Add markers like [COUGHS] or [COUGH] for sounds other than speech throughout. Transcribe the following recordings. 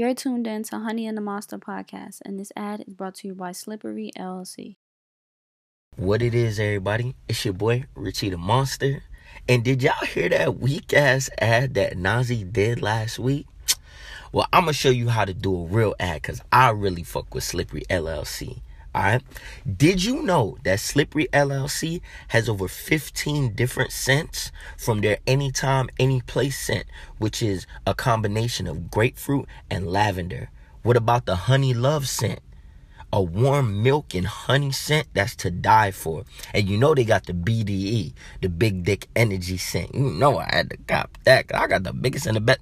You're tuned in to Honey and the Monster podcast, and this ad is brought to you by Slippery LLC. What it is, everybody? It's your boy Richie the Monster. And did y'all hear that weak ass ad that Nazi did last week? Well, I'm gonna show you how to do a real ad because I really fuck with Slippery LLC. Alright? Did you know that Slippery LLC has over 15 different scents from their anytime, any place scent, which is a combination of grapefruit and lavender? What about the honey love scent? A warm milk and honey scent that's to die for. And you know they got the BDE, the big dick energy scent. You know I had to cop that. I got the biggest in the best.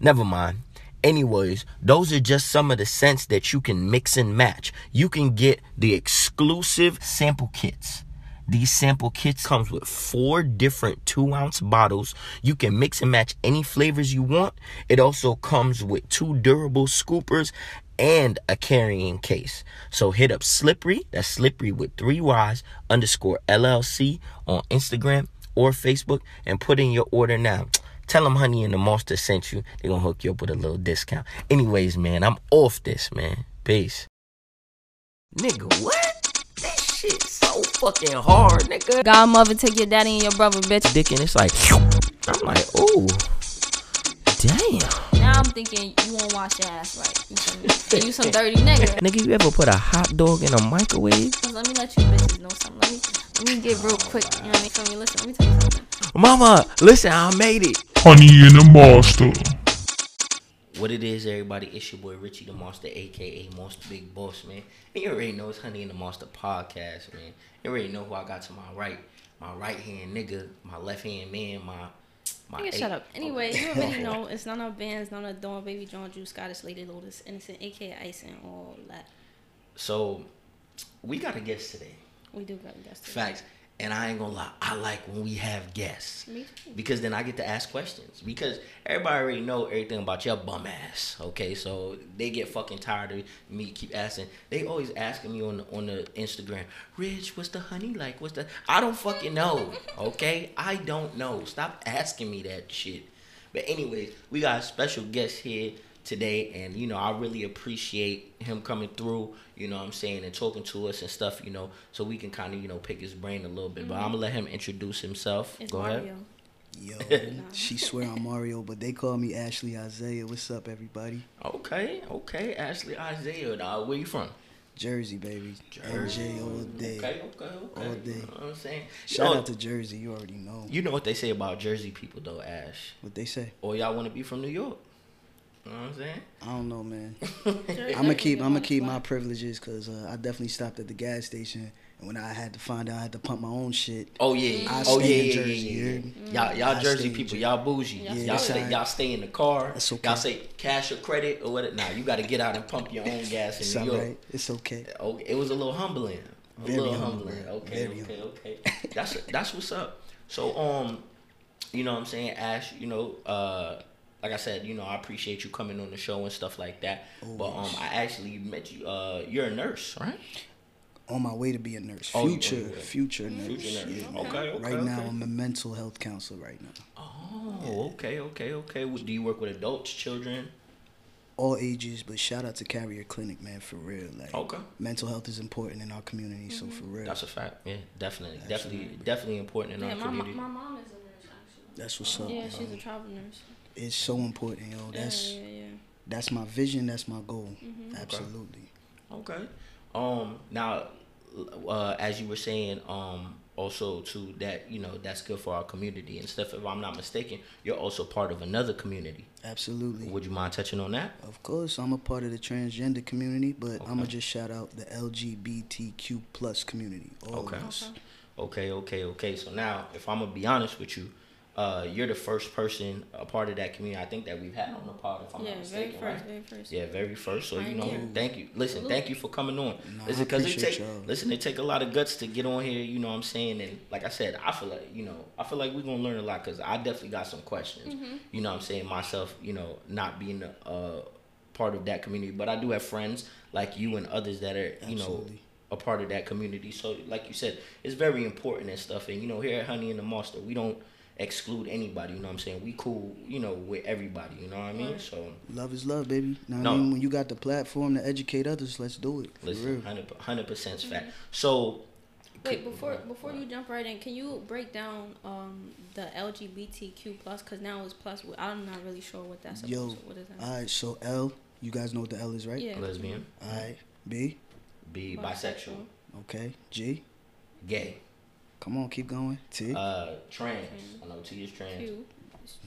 Never mind. Anyways, those are just some of the scents that you can mix and match. You can get the exclusive sample kits. These sample kits comes with four different two ounce bottles. You can mix and match any flavors you want. It also comes with two durable scoopers and a carrying case. So hit up Slippery, that's Slippery with three Y's underscore LLC on Instagram or Facebook and put in your order now. Tell them Honey and the Monster sent you. They're gonna hook you up with a little discount. Anyways, man, I'm off this, man. Peace. Nigga, what? That shit so fucking hard, nigga. Godmother, take your daddy and your brother, bitch. Dick and it's like, I'm like, ooh, damn. Now I'm thinking you won't wash your ass right. You, feel you some dirty nigga. [LAUGHS] Nigga, you ever put a hot dog in a microwave? Let me let you bitches know something. Let me let me get real quick. You know what I mean? Feel me? Listen, let me tell you something. Mama, listen, I made it. Honey and the Monster. What it is, everybody? It's your boy Richie the Monster, aka Monster Big Boss, man. And you already know it's Honey and the Monster podcast, man. You already know who I got to my right, my right hand nigga, my left hand man, my my. Nigga, shut up. Anyway, you already [LAUGHS] know it's none of bands, none of Dawn, Baby John, Juice, Scottish Lady Lotus, Innocent, aka Ice, and all that. So, we got a guest today. We do got a guest. today. Facts. And I ain't gonna lie, I like when we have guests. Me too. Because then I get to ask questions. Because everybody already know everything about your bum ass. Okay, so they get fucking tired of me keep asking. They always asking me on the, on the Instagram, Rich, what's the honey like? What's the? I don't fucking know. Okay, I don't know. Stop asking me that shit. But anyways, we got a special guest here today, and you know I really appreciate him coming through. You know what I'm saying and talking to us and stuff. You know, so we can kind of you know pick his brain a little bit. But mm-hmm. I'm gonna let him introduce himself. It's Go Mario. ahead. Yo, [LAUGHS] she swear I'm Mario, but they call me Ashley Isaiah. What's up, everybody? Okay, okay, Ashley Isaiah, dog. Where you from? Jersey, baby. Jersey. NJ all day. Okay, okay, okay. All day. You know what I'm saying? Shout you know, out to Jersey. You already know You know what they say about Jersey people, though, Ash. what they say. Or y'all want to be from New York? You know what I'm saying? I don't know, man. [LAUGHS] I'm gonna keep. I'm gonna keep my privileges because uh, I definitely stopped at the gas station, and when I had to find out I had to pump my own shit. Oh yeah, I oh yeah, stay in yeah, Jersey, yeah, you yeah. heard me? Y'all, y'all I Jersey people, Jersey. y'all bougie. Yeah, y'all yeah. stay, y'all stay in the car. That's okay. Y'all say cash or credit or what? Nah, you got to get out and pump your own gas It's in New York. alright. It's okay. Oh, it was a little humbling. A Very little humbling. humbling. Okay, Very okay, okay. That's that's what's up. So um, you know what I'm saying, Ash. You know, uh, like I said, you know, I appreciate you coming on the show and stuff like that. But um, I actually met you. Uh, you're a nurse, right? On my way to be a nurse. Oh, Future, oh, yeah. future nurse. Future nurse. yeah. Okay, okay. Right now. I'm a mental health counselor. Right now. Oh, okay, okay, okay. Do you work with adults, children? all ages, but shout out to Carrier Clinic, man, for real. Like, Okay. mental health is important in our community, so for real, That's a fact. Yeah, definitely, definitely, definitely important in Yeah, our my, community. my mom is a nurse actually. that's what's up. Yeah, man. she's a travel nurse. It's so important, yo. That's yeah, yeah, yeah. that's my vision. That's my goal. Mm-hmm. Absolutely. Okay. Um. Now, uh, as you were saying, um, also too that you know that's good for our community and stuff. If I'm not mistaken, you're also part of another community. Absolutely. Would you mind touching on that? Of course, I'm a part of the transgender community, but I'm gonna just shout out the LGBTQ plus community. All Okay. of us. Okay. Okay. Okay. So now, if I'm gonna be honest with you. Uh, you're the first person, a part of that community. I think that we've had on the pod. If I'm Yeah, not very mistaken, first, right? very first. Yeah, very first. So you know, Pioneer. thank you. Listen, thank you for coming on. No, listen, I because it appreciate take y'all. listen, it take a lot of guts to get on here. You know what I'm saying? And like I said, I feel like you know, I feel like we're gonna learn a lot because I definitely got some questions. Mm-hmm. You know what I'm saying? Myself, you know, not being a uh, part of that community, but I do have friends like you and others that are you know a part of that community. So like you said, it's very important and stuff. And you know, here at Honey and the Monster, we don't exclude anybody. You know what I'm saying? We cool, you know, with everybody. You know what I mean? So Love is love, baby. Know what No. I mean, when you got the platform to educate others, let's do it. Listen, hundred percent fact. So Wait, before before you jump right in, can you break down um, the LGBTQ plus? Because now it's plus. I'm not really sure what that's Yo, supposed to. What is that? all right. So L, you guys know what the L is, right? yeah. lesbian, All right. B, be bisexual, okay. G, gay, come on, keep going. T, uh, trans. I know T is trans. Q.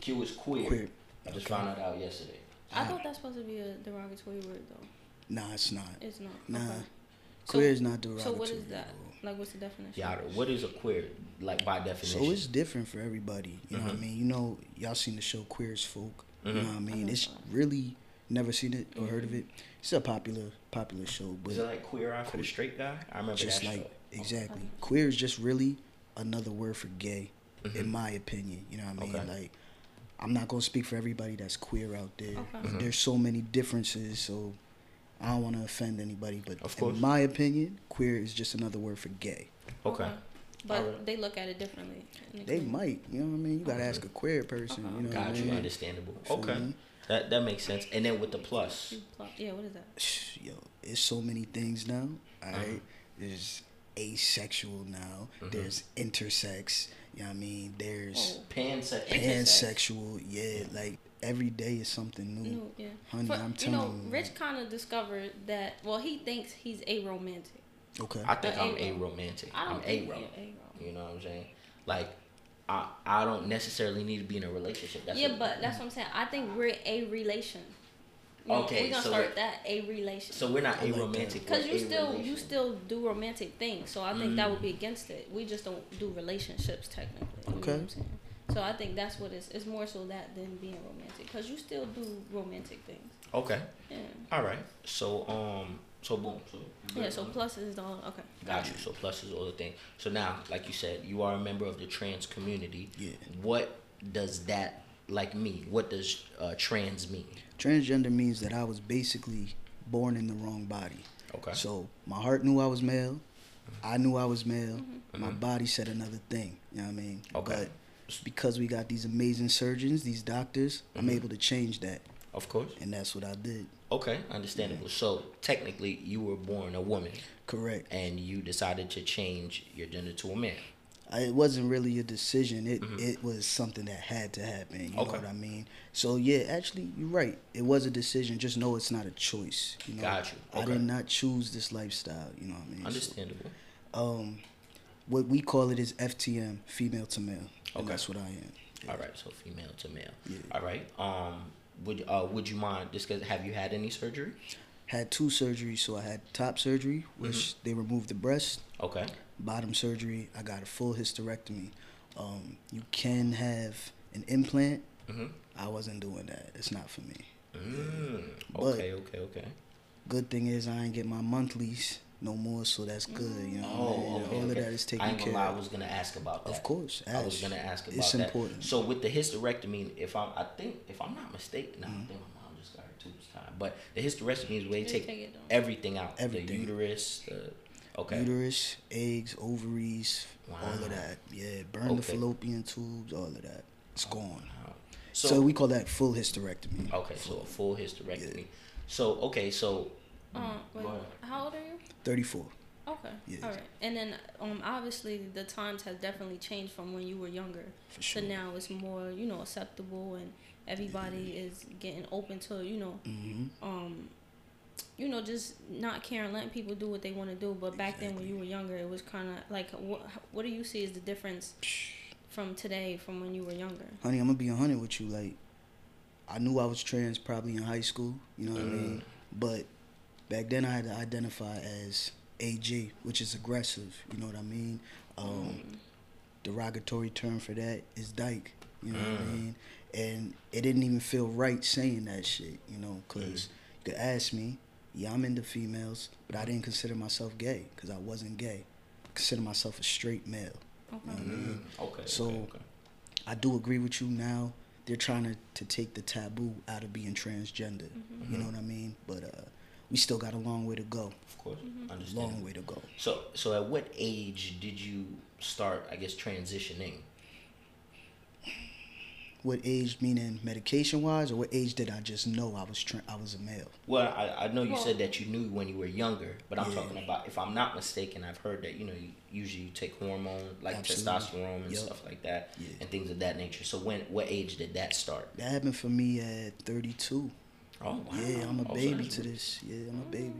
Q is queer. queer. I just Okay. found that out yesterday. I thought that's supposed to be a derogatory word though. Nah, it's not. It's not. Nah. Okay. Queer So- is not derogatory. So what is that? bro. Like, what's the definition? Yeah, what is a queer? Like by definition. So it's different for everybody. You know what I Mhm. mean? You know, y'all seen the show Queer as Folk. You know what I mean? I It's know. really never seen it or heard of it. It's a popular popular show, but Is it like queer eye for the straight guy? I remember just that like show. Exactly queer is just really another word for gay, Mhm. in my opinion. You know what I mean? Okay. Like, I'm not gonna speak for everybody that's queer out there. Okay. But Mhm. There's so many differences, so I don't want to offend anybody. But Of course. in my opinion, queer is just another word for gay. Okay. But Alright. they look at it differently. They might, you know what I mean? You gotta Okay. ask a queer person. Okay. You know what I Got you. mean? Understandable. Feel Okay. me? That that makes sense. And then with the plus. Plus- Yeah. What is that? yo, it's so many things now. All right, Uh-huh. there's asexual now. Mhm. There's intersex. You know what I mean? There's Oh. Pansex. pansexual. Yeah, like every day is something new. No, yeah. Honey, For- I'm telling you telling know, you. Rich kind of discovered that. Well, he thinks he's aromantic. Okay. I think But I'm a- a romantic. I don't I'm think a you're aro. You know what I'm saying? Like, I I don't necessarily need to be in a relationship. That's yeah, what- but that's what I'm saying. I think we're a relation. You know, Okay, we're gonna so start we're- that a relation. So we're not I a like romantic. Because you still you still do romantic things, so I think that would be Mm. against it. We just don't do relationships technically. You know Okay. what I'm saying? So I think that's what it's. It's more so that than being romantic, because you still do romantic things. Okay. Yeah. All right. So um. So boom. So Yeah. So plus is all okay. Got you. So plus is all the thing. So now, like you said, you are a member of the trans community. Yeah. What does that like me? What does uh, trans mean? Transgender means that I was basically born in the wrong body. Okay. So my heart knew I was male. I knew I was male. My Mhm. body said another thing. You know what I mean? Okay. But because we got these amazing surgeons, these doctors, I'm Mhm. able to change that, Of course. and that's what I did. Okay. Understandable. So technically, you were born a woman, Correct. and you decided to change your gender to a man. I, it wasn't really a decision. It Mhm. it was something that had to happen. You Okay. know what I mean? So yeah, actually, you're right. It was a decision. Just know it's not a choice. You know? Got you. I did not choose this lifestyle. You know what I mean? So, Understandable. um, what we call it is FTM, female to male, Okay. that's what I am. All right. So female to male. Yeah. All right. Um. Would uh Would you mind discuss? Have you had any surgery? Had two surgeries. So I had top surgery, which Mm-hmm. they removed the breast. Okay. Bottom surgery, I got a full hysterectomy. Um, you can have an implant. Mm-hmm. I wasn't doing that. It's not for me. Mm. But- Okay. Okay. Okay. Good thing is I ain't get my monthlies no more, so that's good. You know, Oh, what I mean? okay. all okay. of that is I taken ain't care lie. I was gonna ask about that. Of course, I was gonna ask about It's that. important. So with the hysterectomy, if I'm, I think, if I'm not mistaken, Mm-hmm. I think my mom just got her tubes tied. But the hysterectomy is where they take, take it everything out, Everything. the uterus, the okay, Uterus, eggs, ovaries, all of that. Yeah, burn the fallopian tubes, all of that. It's gone. Wow. So, So, we call that full hysterectomy. okay, so a full hysterectomy. So okay, so Um, wait, how old are you? 34. Okay. Yeah. All right. And then um obviously the times have definitely changed from when you were younger For sure. to now it's more, you know, acceptable and everybody is getting open to, you know, hmm um you know, just not caring, letting people do what they want to do. But back then, when you were younger, it was kind of like, what, what do you see as the difference from today from when you were younger? Honey, I'm gonna be a hundred with you. Like, I knew I was trans probably in high school. You know what I mean? But back then, I had to identify as AG, which is aggressive. You know what I mean? Um, derogatory term for that is dyke. You know what I Mm. mean? And it didn't even feel right saying that shit. You know, because Mm. you could ask me, yeah, I'm into females, but I didn't consider myself gay because I wasn't gay. I consider myself a straight male. Okay. mm, okay, So- okay, okay. I do agree with you now. They're trying to, to take the taboo out of being transgender. Mm-hmm. You know what I mean? But uh, we still got a long way to go. of course, Mm-hmm. understand. Long way to go. So so at what age did you start? I guess transitioning. What age, meaning medication wise, or what age did I just know I was tra- I was a male? Well, I, I know you Well- said that you knew when you were younger, but I'm Yeah. talking about if I'm not mistaken, I've heard that you know you, usually you take hormone like Absolutely. testosterone and Yup. stuff like that Yeah. and things of that nature. So when what age did that start? That happened for me at 32. Oh wow. Yeah, I'm a Oh, baby that's- to this. Yeah, I'm a baby.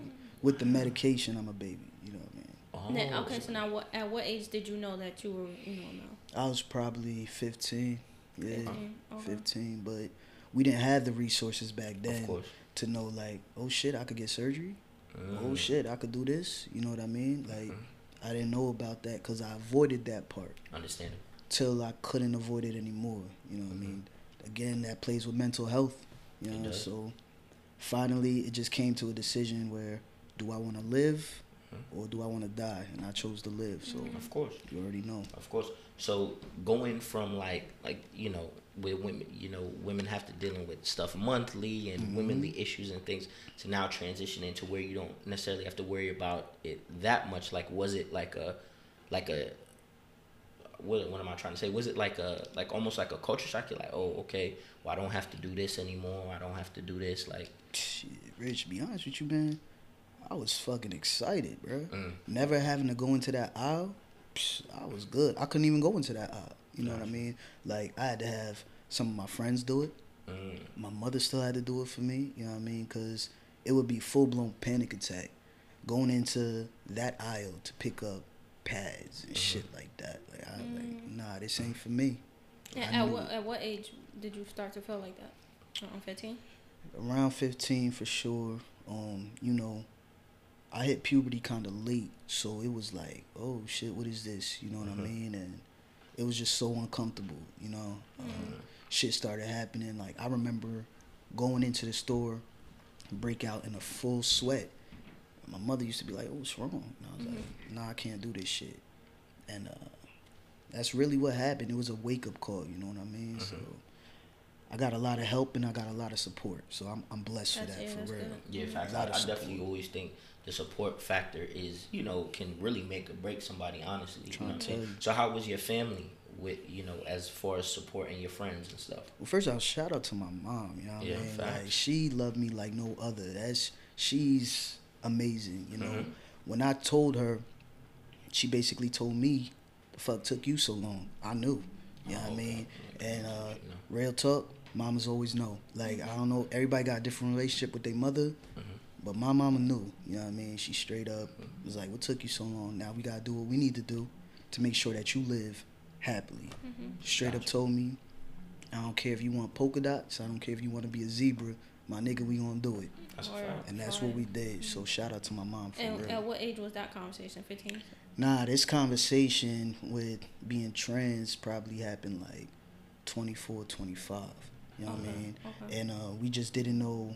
With the medication, I'm a baby. You know what I mean? Oh, Now- okay, so now what? At what age did you know that you were, you know, no? I was probably 15. Yeah, 15, okay. 15. But we didn't have the resources back then of course. to know, like, oh shit, I could get surgery. Oh, mm. Oh shit, I could do this. You know what I mean? Mm-hmm. Like, I didn't know about that because I avoided that part Understandable. till I couldn't avoid it anymore. You know what I mm-hmm. mean? Again, that plays with mental health. You know, so finally it just came to a decision where do I want to live mm-hmm. or do I want to die? And I chose to live. So Of course. you already know. Of course. So going from like like you know with women you know women have to dealing with stuff monthly and Mm-hmm. womenly issues and things to now transitioning to where you don't necessarily have to worry about it that much. Like was it like a like a what, what am I trying to say? Was it like a like almost like a culture shock? You're like, oh, okay, well, I don't have to do this anymore. I don't have to do this. Like, Shit, Rich, be honest with you, man, I was fucking excited, bro. Mm. Never having to go into that aisle, I was good. I couldn't even go into that aisle. You know what I mean? Like I had to have some of my friends do it. mm, My mother still had to do it for me. You know what I mean? Because it would be full blown panic attack going into that aisle to pick up pads and shit like that. Like I was like, nah, this ain't for me. Yeah, at what at what age did you start to feel like that? Around fifteen. around 15 for sure um you know i hit puberty kind of late so it was like oh shit what is this? You know what i mean? And it was just so uncomfortable you know? Um, shit started happening. Like i remember going into the store break out in a full sweat. My mother used to be like oh what's wrong? And i was like nah i can't do this shit. And uh that's really what happened. It was a wake-up call you know what i mean? So I got a lot of help and I got a lot of support, so I'm I'm blessed for that yeah, for real. good. Yeah, Mhm. facts. A I, lot of I definitely always think the support factor is, you know, can really make or break somebody. Honestly, you know what I'm saying? So, how was your family with, you know, as far as supporting your friends and stuff? Well, first off, shout out to my mom. You know what Yeah, I mean? facts. Like she loved me like no other. That's she's amazing. You know, Mhm. when I told her, she basically told me, "The fuck took you so long?" I knew. You know what I Oh, mean? okay. And uh, real talk, mamas always know. Like I don't know, everybody got a different relationship with their mother. Mm-hmm. But my mama knew, you know what I mean? She straight up was like, What took you so long? Now we gotta do what we need to do to make sure that you live happily. Straight up told me, I don't care if you want polka dots, I don't care if you want to be a zebra, my nigga, we gonna do it. That's a fact. And that's what we did. So shout out to my mom for that. And real. at what age was that conversation? Fifteen. Nah, this conversation with being trans probably happened like 24, 25. You know what I mean? Okay. And uh, we just didn't know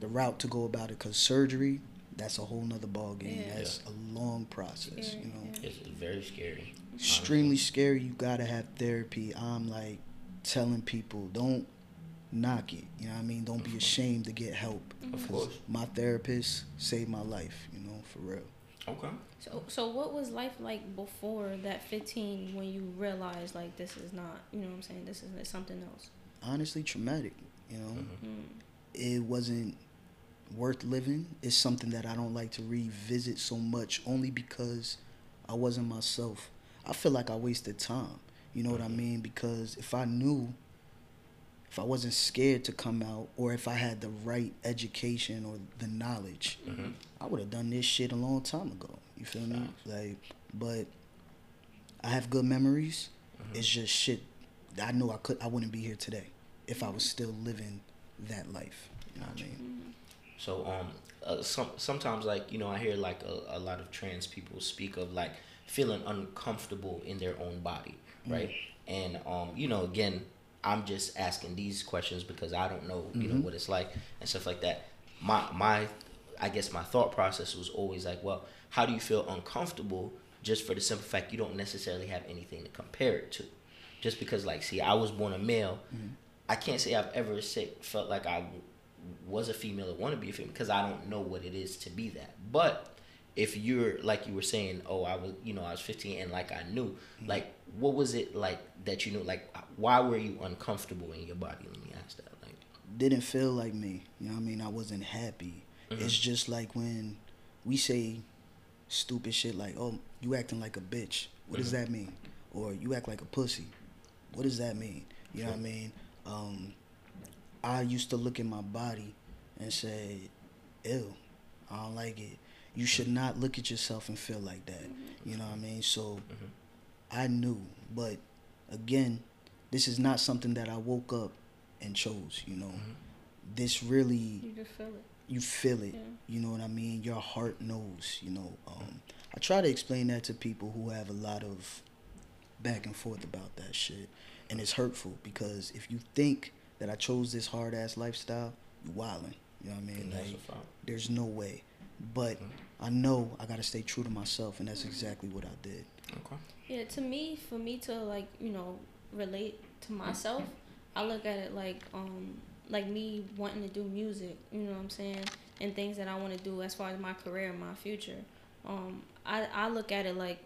the route to go about it because surgery, that's a whole nother ball game. Yeah. That's a long process, Scary, you know. It's very scary. Extremely scary. You gotta have therapy. I'm like telling people, don't knock it. You know what I mean? Don't be ashamed to get help. Of course. My therapist saved my life, you know, for real. Okay. So, so what was life like before that 15 when you realized like this is not, you know what I'm saying, this is something else? Honestly, traumatic, you know. Mm. it wasn't worth living. is something that I don't like to revisit so much only because I wasn't myself. I feel like I wasted time. You know what I mm-hmm. mean? Because if I knew, if I wasn't scared to come out, or if I had the right education or the knowledge, Mhm. I would have done this shit a long time ago. You feel me? Like, but I have good memories. Mm-hmm. It's just shit. I know I could. I wouldn't be here today if I was still living that life. You know what I mean? Mm-hmm. So um, uh, some sometimes like you know I hear like a, a lot of trans people speak of like feeling uncomfortable in their own body, right? And um, you know, again, I'm just asking these questions because I don't know, you know, what it's like and stuff like that. My my, I guess my thought process was always like, well, how do you feel uncomfortable just for the simple fact you don't necessarily have anything to compare it to? Just because, like, see, I was born a male. I can't say I've ever say, felt like I was a female or want to be a female because I don't know what it is to be that. But if you're like you were saying, oh, I was, you know, I was 15 and like I knew, like, what was it like that you know? Like, why were you uncomfortable in your body? Let me ask that. Like, didn't feel like me. You know what I mean? I wasn't happy. Mhm. It's just like when we say stupid shit like, "Oh, you acting like a bitch." What does Mhm. that mean? Or you act like a pussy. What does that mean? You know what I mean? Um, I used to look at my body and say, "Ew, I don't like it." You should not look at yourself and feel like that. You know what I mean? So Mhm. I knew, but again, this is not something that I woke up and chose. You know, Mhm. this really You just feel it. you feel it. Yeah. You know what I mean? Your heart knows. You know. Um, I try to explain that to people who have a lot of back and forth about that shit, and it's hurtful because if you think that I chose this hard ass lifestyle, you wildin'. You know what I mean? That's Like, there's no way. But Mhm. I know I gotta stay true to myself, and that's exactly what I did. Okay. Yeah, to me, for me to like you know relate to myself, I look at it like um like me wanting to do music. You know what I'm saying, and things that I want to do as far as my career and my future. Um, I I look at it like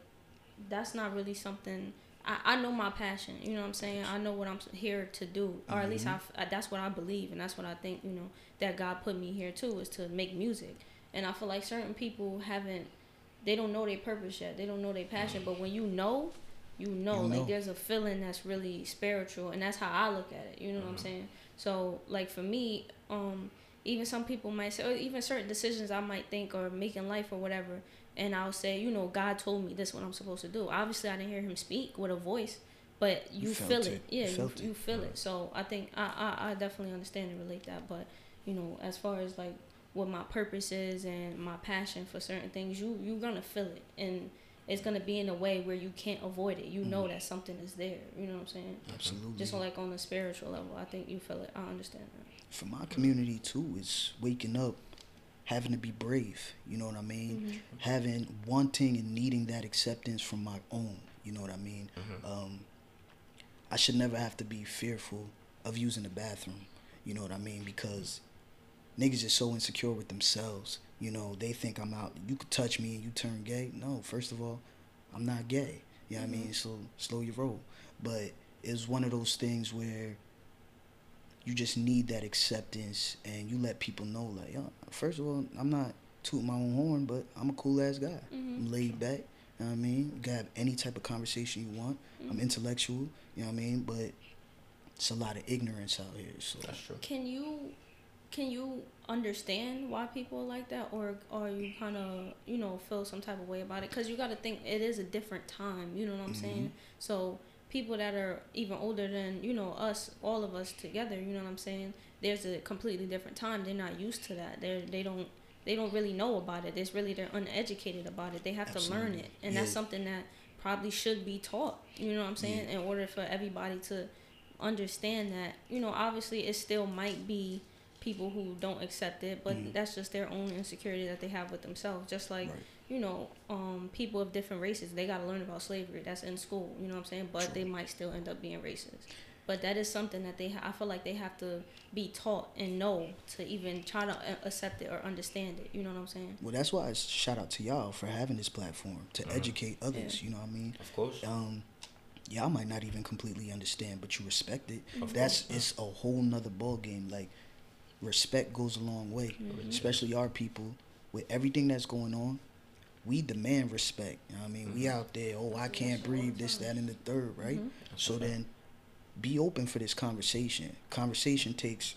that's not really something. I, I know my passion, you know what I'm saying. I know what I'm here to do, or at least I, f- I- that's what I believe, and that's what I think, you know, that God put me here too, is to make music. And I feel like certain people haven't, they don't know their purpose yet. They don't know their passion. But when you know, you know, You know. like there's a feeling that's really spiritual, and that's how I look at it. You know what I'm Mhm. saying? So like for me, um, even some people might say, or even certain decisions I might think or make in life or whatever, and I'll say, you know, God told me this is what I'm supposed to do. Obviously, I didn't hear Him speak with a voice, but you, You feel it. it. Yeah, You you, you, feel it. So I think I, I I definitely understand and relate that. But you know, as far as like what my purpose is and my passion for certain things, you you're gonna feel it, and it's gonna be in a way where you can't avoid it. You know Mhm. that something is there. You know what I'm saying? Absolutely. Just on, like on the spiritual level, I think you feel it. I understand that. For my community too, it's waking up, having to be brave. You know what I mean? Mhm. Having wanting and needing that acceptance from my own. You know what I mean? Mhm. Um, I should never have to be fearful of using the bathroom. You know what I mean? Because niggas is so insecure with themselves. You know, they think I'm out. You could touch me and you turn gay. No, first of all, I'm not gay. You know what I mean? So slow your roll. But it's one of those things where you just need that acceptance and you let people know, like, yo, first of all, I'm not tooting my own horn, but I'm a cool ass guy. Mhm. I'm laid back. You know what I mean? You can have any type of conversation you want. I'm Mhm. intellectual. You know what I mean? But it's a lot of ignorance out here. So That's true. Can you can you understand why people are like that, or are you kind of you know feel some type of way about it? Because you got to think it is a different time. You know what I'm saying? So people that are even older than you know us, all of us together. You know what I'm saying? There's a completely different time. They're not used to that. They they don't they don't really know about it. It's really they're uneducated about it. They have to learn it, and that's something that probably should be taught. You know what I'm saying? Yeah. In order for everybody to understand that, you know, obviously it still might be people who don't accept it, but Mhm. that's just their own insecurity that they have with themselves. Just like, Right. You know, um, people of different races, they got to learn about slavery. That's in school, you know what I'm saying? But True. they might still end up being racist. But that is something that they, ha- I feel like they have to be taught and know to even try to uh, accept it or understand it. You know what I'm saying? well, that's why I shout out to y'all for having this platform to Mhm. educate others. Yeah. You know what I mean? Of course. Um, y'all might not even completely understand, but you respect it. Of That's course. it's a whole nother ball game. Like respect goes a long way, Mhm. especially our people with everything that's going on. We demand respect. You know what I mean? We Mhm. out there. Oh, I can't breathe. This, that, and the third. Right. Mhm. So a then, be open for this conversation. Conversation takes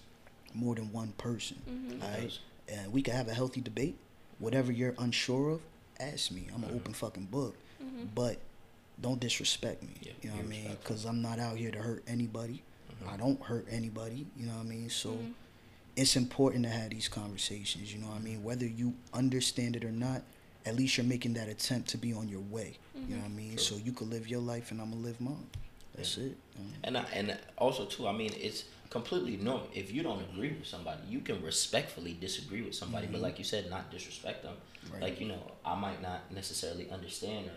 more than one person. Mhm. All right, does. and we can have a healthy debate. Whatever you're unsure of, ask me. I'm an Mhm. open fucking book. Mhm. But don't disrespect me. Yeah, you know what I mean? Because I'm not out here to hurt anybody. Mhm. I don't hurt anybody. You know what I mean? So it's important to have these conversations. You know what I mean? Whether you understand it or not, at least you're making that attempt to be on your way. You know what I mean? True. So you could live your life and I'm gonna live mine. That's it. Um, And I, and also too, I mean, it's completely normal. If you don't agree with somebody, you can respectfully disagree with somebody, but Mhm. like you said, not disrespect them. Right. Like you know, I might not necessarily understand or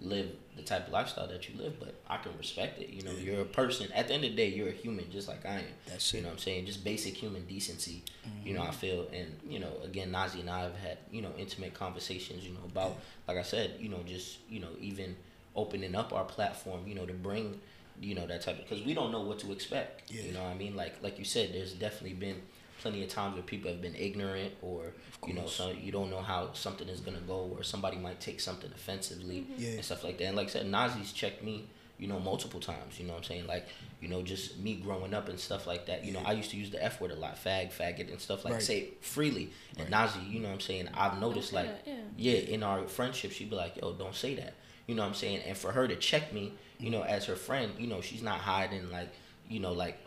live the type of lifestyle that you live, but I can respect it. You know, you're a person. At the end of the day, you're a human, just like I am. That's it. You know what I'm saying? Just basic human decency. You know, I Mhm. feel, and you know, again, Nazi and I have had you know intimate conversations. You know about, like I said, you know, just you know even opening up our platform, you know, to bring, you know, that type of because we don't know what to expect. Yeah. You know, what I mean, like like you said, there's definitely been plenty of times where people have been ignorant or you know, so you don't know how something is gonna go, or somebody might take something offensively mm-hmm. Yeah. and stuff like that. And like I said, Nazi's checked me, you know, multiple times. You know what I'm saying? Like, you know, just me growing up and stuff like that. You know, I used to use the F word a lot, fag, faggot, and stuff like Right. say freely. And Nazi, you know what I'm saying? I've noticed like, that, yeah. yeah, in our friendship, she'd be like, yo, don't say that. You know what I'm saying? And for her to check me, you mm. know, as her friend, you know, she's not hiding like, you know, like,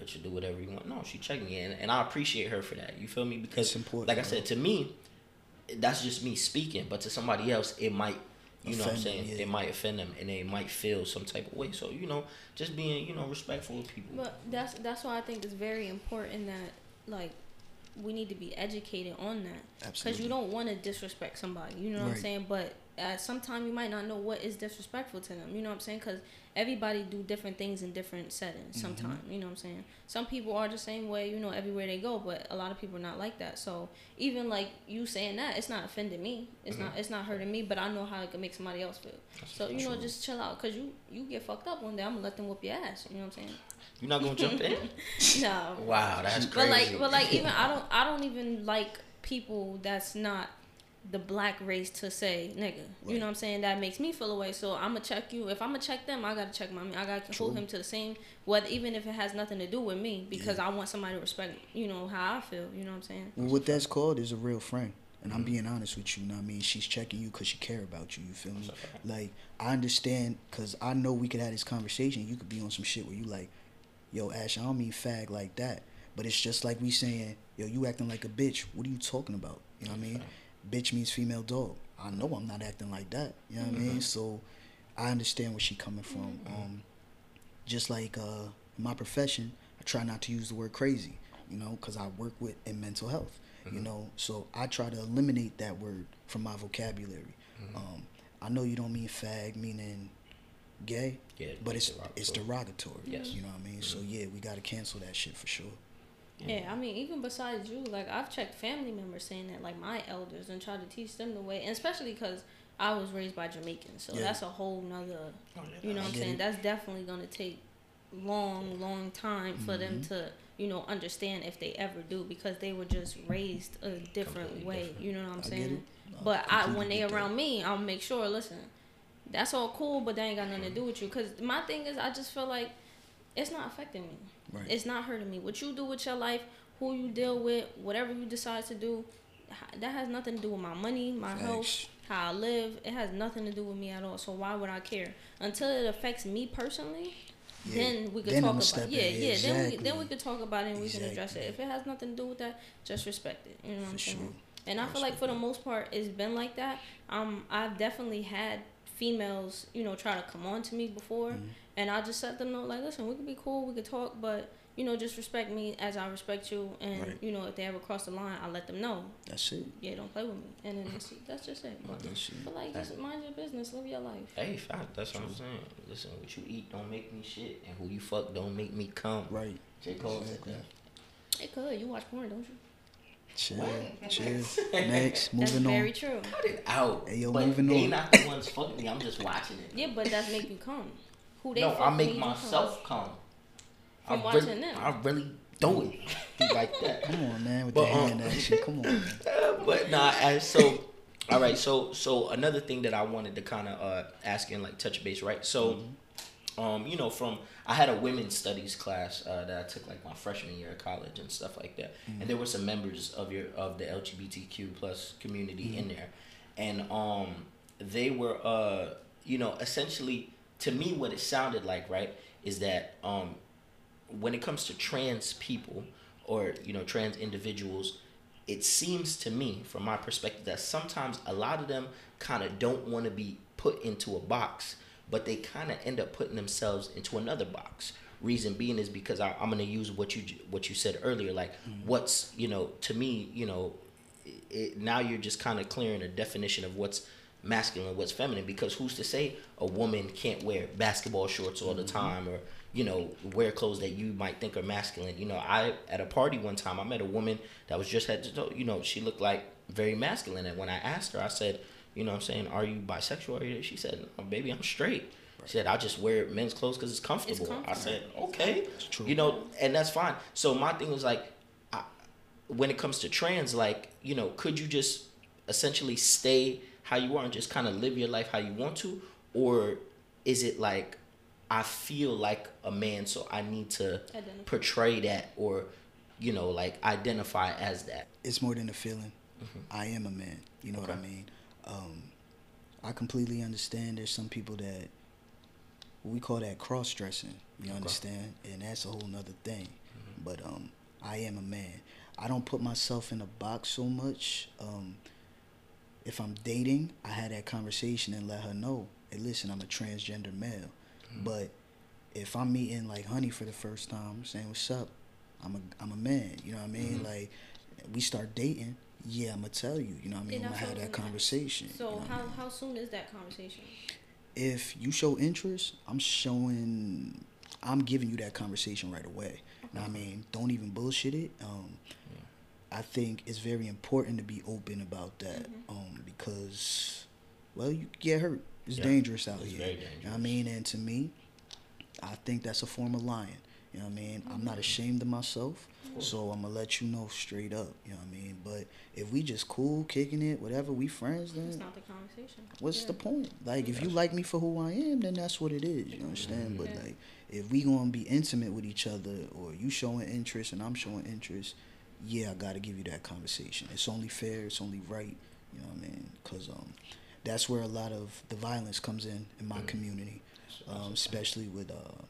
oh, you do whatever you want. No, she checked me, and, and I appreciate her for that. You feel me? Because, It's important, like I bro. said, to me, that's just me speaking, but to somebody else, it might, you know what I'm Offend them, saying? yeah. It might offend them, and they might feel some type of way. So, you know, just being, you know, respectful of people. But that's that's why I think it's very important that like we need to be educated on that because you don't want to disrespect somebody. You know what I'm saying? But at some time you might not know what is disrespectful to them. You know what I'm saying? Because everybody do different things in different settings. Mm-hmm. Sometimes you know what I'm saying. Some people are the same way. You know, everywhere they go. But a lot of people are not like that. So even like you saying that, it's not offending me. It's not. It's not hurting me. But I know how it can make somebody else feel. so you know, just chill out. Cause you you get fucked up one day. I'm gonna let them whoop your ass. You know what I'm saying? You're not gonna jump in? [LAUGHS] No. Wow, that's crazy. But like, but like, even I don't, I don't even like people that's not the black race to say nigga. You know what I'm saying? That makes me feel away. So I'm gonna check you. If I'm gonna check them, I gotta check my. I gotta hold him to the same. Whether even if it has nothing to do with me, because I want somebody to respect. You know how I feel. You know what I'm saying? Well, what that's called is a real friend. And Mm-hmm. I'm being honest with you, you. know what I mean? She's checking you because she care about you. You feel me? Like, I understand because I know we could have this conversation. You could be on some shit where you like, yo, Ash, I don't mean fag like that. But it's just like we saying, yo, you acting like a bitch. What are you talking about? You know what I mean? Bitch means female dog. I know I'm not acting like that. You know what I Mm-hmm. mean? So I understand where she coming from. Um, just like uh, my profession, I try not to use the word crazy, you know, because I work with in mental health, Mm-hmm. you know. So I try to eliminate that word from my vocabulary. Mm-hmm. Um, I know you don't mean fag, meaning gay, Yeah, but it's derogatory. it's derogatory. Yes. Mm-hmm. You know what I mean? So yeah, we got to cancel that shit for sure. Yeah, I mean, even besides you, like I've checked family members saying that, like my elders, and tried to teach them the way, and especially because I was raised by Jamaicans, so Yeah. that's a whole nother. Oh, You know what I'm saying? it. That's definitely gonna take long, long time for them Mm-hmm. to, you know, understand if they ever do because they were just raised a different Completely way. different. You know what I'm I saying? I But I, when they get that. around me, I'll make sure. Listen, that's all cool, but that ain't got nothing to do with you. Cause my thing is, I just feel like it's not affecting me. Right. It's not hurting me. What you do with your life, who you deal with, whatever you decide to do, that has nothing to do with my money, my health, how I live. It has nothing to do with me at all. So why would I care? Until it affects me personally, Yeah. then we could Then talk I'ma about step yeah, yeah. Then we then we could talk about it and we can address it. If it has nothing to do with that, just respect it. You know what I'm For saying? sure. And I feel like for the most part, it's been like that. Um, I've definitely had females, you know, try to come on to me before, Mm-hmm. And I just let them know, like, listen, we could be cool, we could talk, but you know, just respect me as I respect you, and Right. you know, if they ever cross the line, I let them know, That's it. yeah, don't play with me, and then that's, [LAUGHS] that's just it. But, That's it. but like, just mind your business, live your life. Hey, fact, that's what I'm saying. Listen, what you eat don't make me shit, and who you fuck don't make me come. Right. J. Cole Exactly. said that. It could. You watch porn, don't you? Chill. Chill. [LAUGHS] Next. Moving on. that's Moving very on. true. Cut it out. Hey, yo, but moving they on. not the ones fucking me. I'm just watching it. Yeah, but that make you come. Who they no, I make made you come. myself come. From I watching really, them. I really do it like that. [LAUGHS] Come on, man, with But, the hand um, action. Come on. Man. [LAUGHS] But nah, as so, all right. So, so another thing that I wanted to kind of uh, ask and like touch base, right? So, um, you know, from I had a women's studies class uh, that I took like my freshman year of college and stuff like that, and there were some members of your of the LGBTQ plus community in there, and um, they were uh, you know, essentially to me, what it sounded like, right, is that um, when it comes to trans people or you know trans individuals it seems to me from my perspective that sometimes a lot of them kind of don't want to be put into a box but they kind of end up putting themselves into another box. Reason being is because I, i'm going to use what you what you said earlier like what's you know to me you know it, now you're just kind of clearing a definition of what's masculine what's feminine because who's to say a woman can't wear basketball shorts all the mm-hmm. time or you know wear clothes that you might think are masculine you know i at a party one time i met a woman that was just had to you know she looked like very masculine and when i asked her i said you know what I'm saying, are you bisexual? She said, no, baby, I'm straight. She said, I just wear men's clothes because it's comfortable. I comfortable. said, okay. true. You know, and that's fine. So my thing was like, I, when it comes to trans, like, you know, could you just essentially stay how you are and just kind of live your life how you want to? Or is it like, I feel like a man, so I need to Identify. portray that or, you know, like identify as that? it's more than a feeling. I am a man. You know what I Mm-hmm. Mean? Um, I completely understand. There's some people that we call that cross dressing. You understand? And that's a whole nother thing. Mm-hmm. But um, I am a man. I don't put myself in a box so much. Um, if I'm dating, I had that conversation and let her know, hey, listen, I'm a transgender male. Mm-hmm. But if I'm meeting like Honey for the first time, saying what's up, I'm a I'm a man. You know what I mean? Mm-hmm. Like we start dating, yeah, I'm gonna tell you. You know what I mean? Yeah, I'm gonna have that I'm gonna- conversation. you So know what I how mean? how soon is that conversation? if you show interest, I'm showing, I'm giving you that conversation right away. You know what I mean? Don't even bullshit it. Um, I think it's very important to be open about that mm-hmm. um, because, well, you get hurt. It's Yeah. dangerous out It's here. very You know what I mean? And to me, I think that's a form of lying. You know what I mean? I'm not mm-hmm. ashamed of myself, so I'm gonna let you know straight up. You know what I mean? But if we just cool, kicking it, whatever, we friends, then It's not the conversation. what's Yeah. the point? Like, if you like me for who I am, then that's what it is. You mm-hmm. understand? But Yeah. like, if we gonna be intimate with each other, or you showing interest and I'm showing interest, yeah, I gotta give you that conversation. It's only fair. It's only right. You know what I mean? Because um, that's where a lot of the violence comes in in my community, um, especially with uh,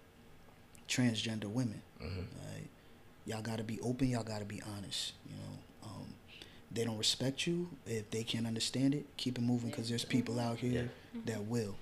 transgender women. Mhm. Right? Y'all gotta be open. Y'all gotta be honest. You know, um, they don't respect you if they can't understand it. Keep it moving because there's people out here that will.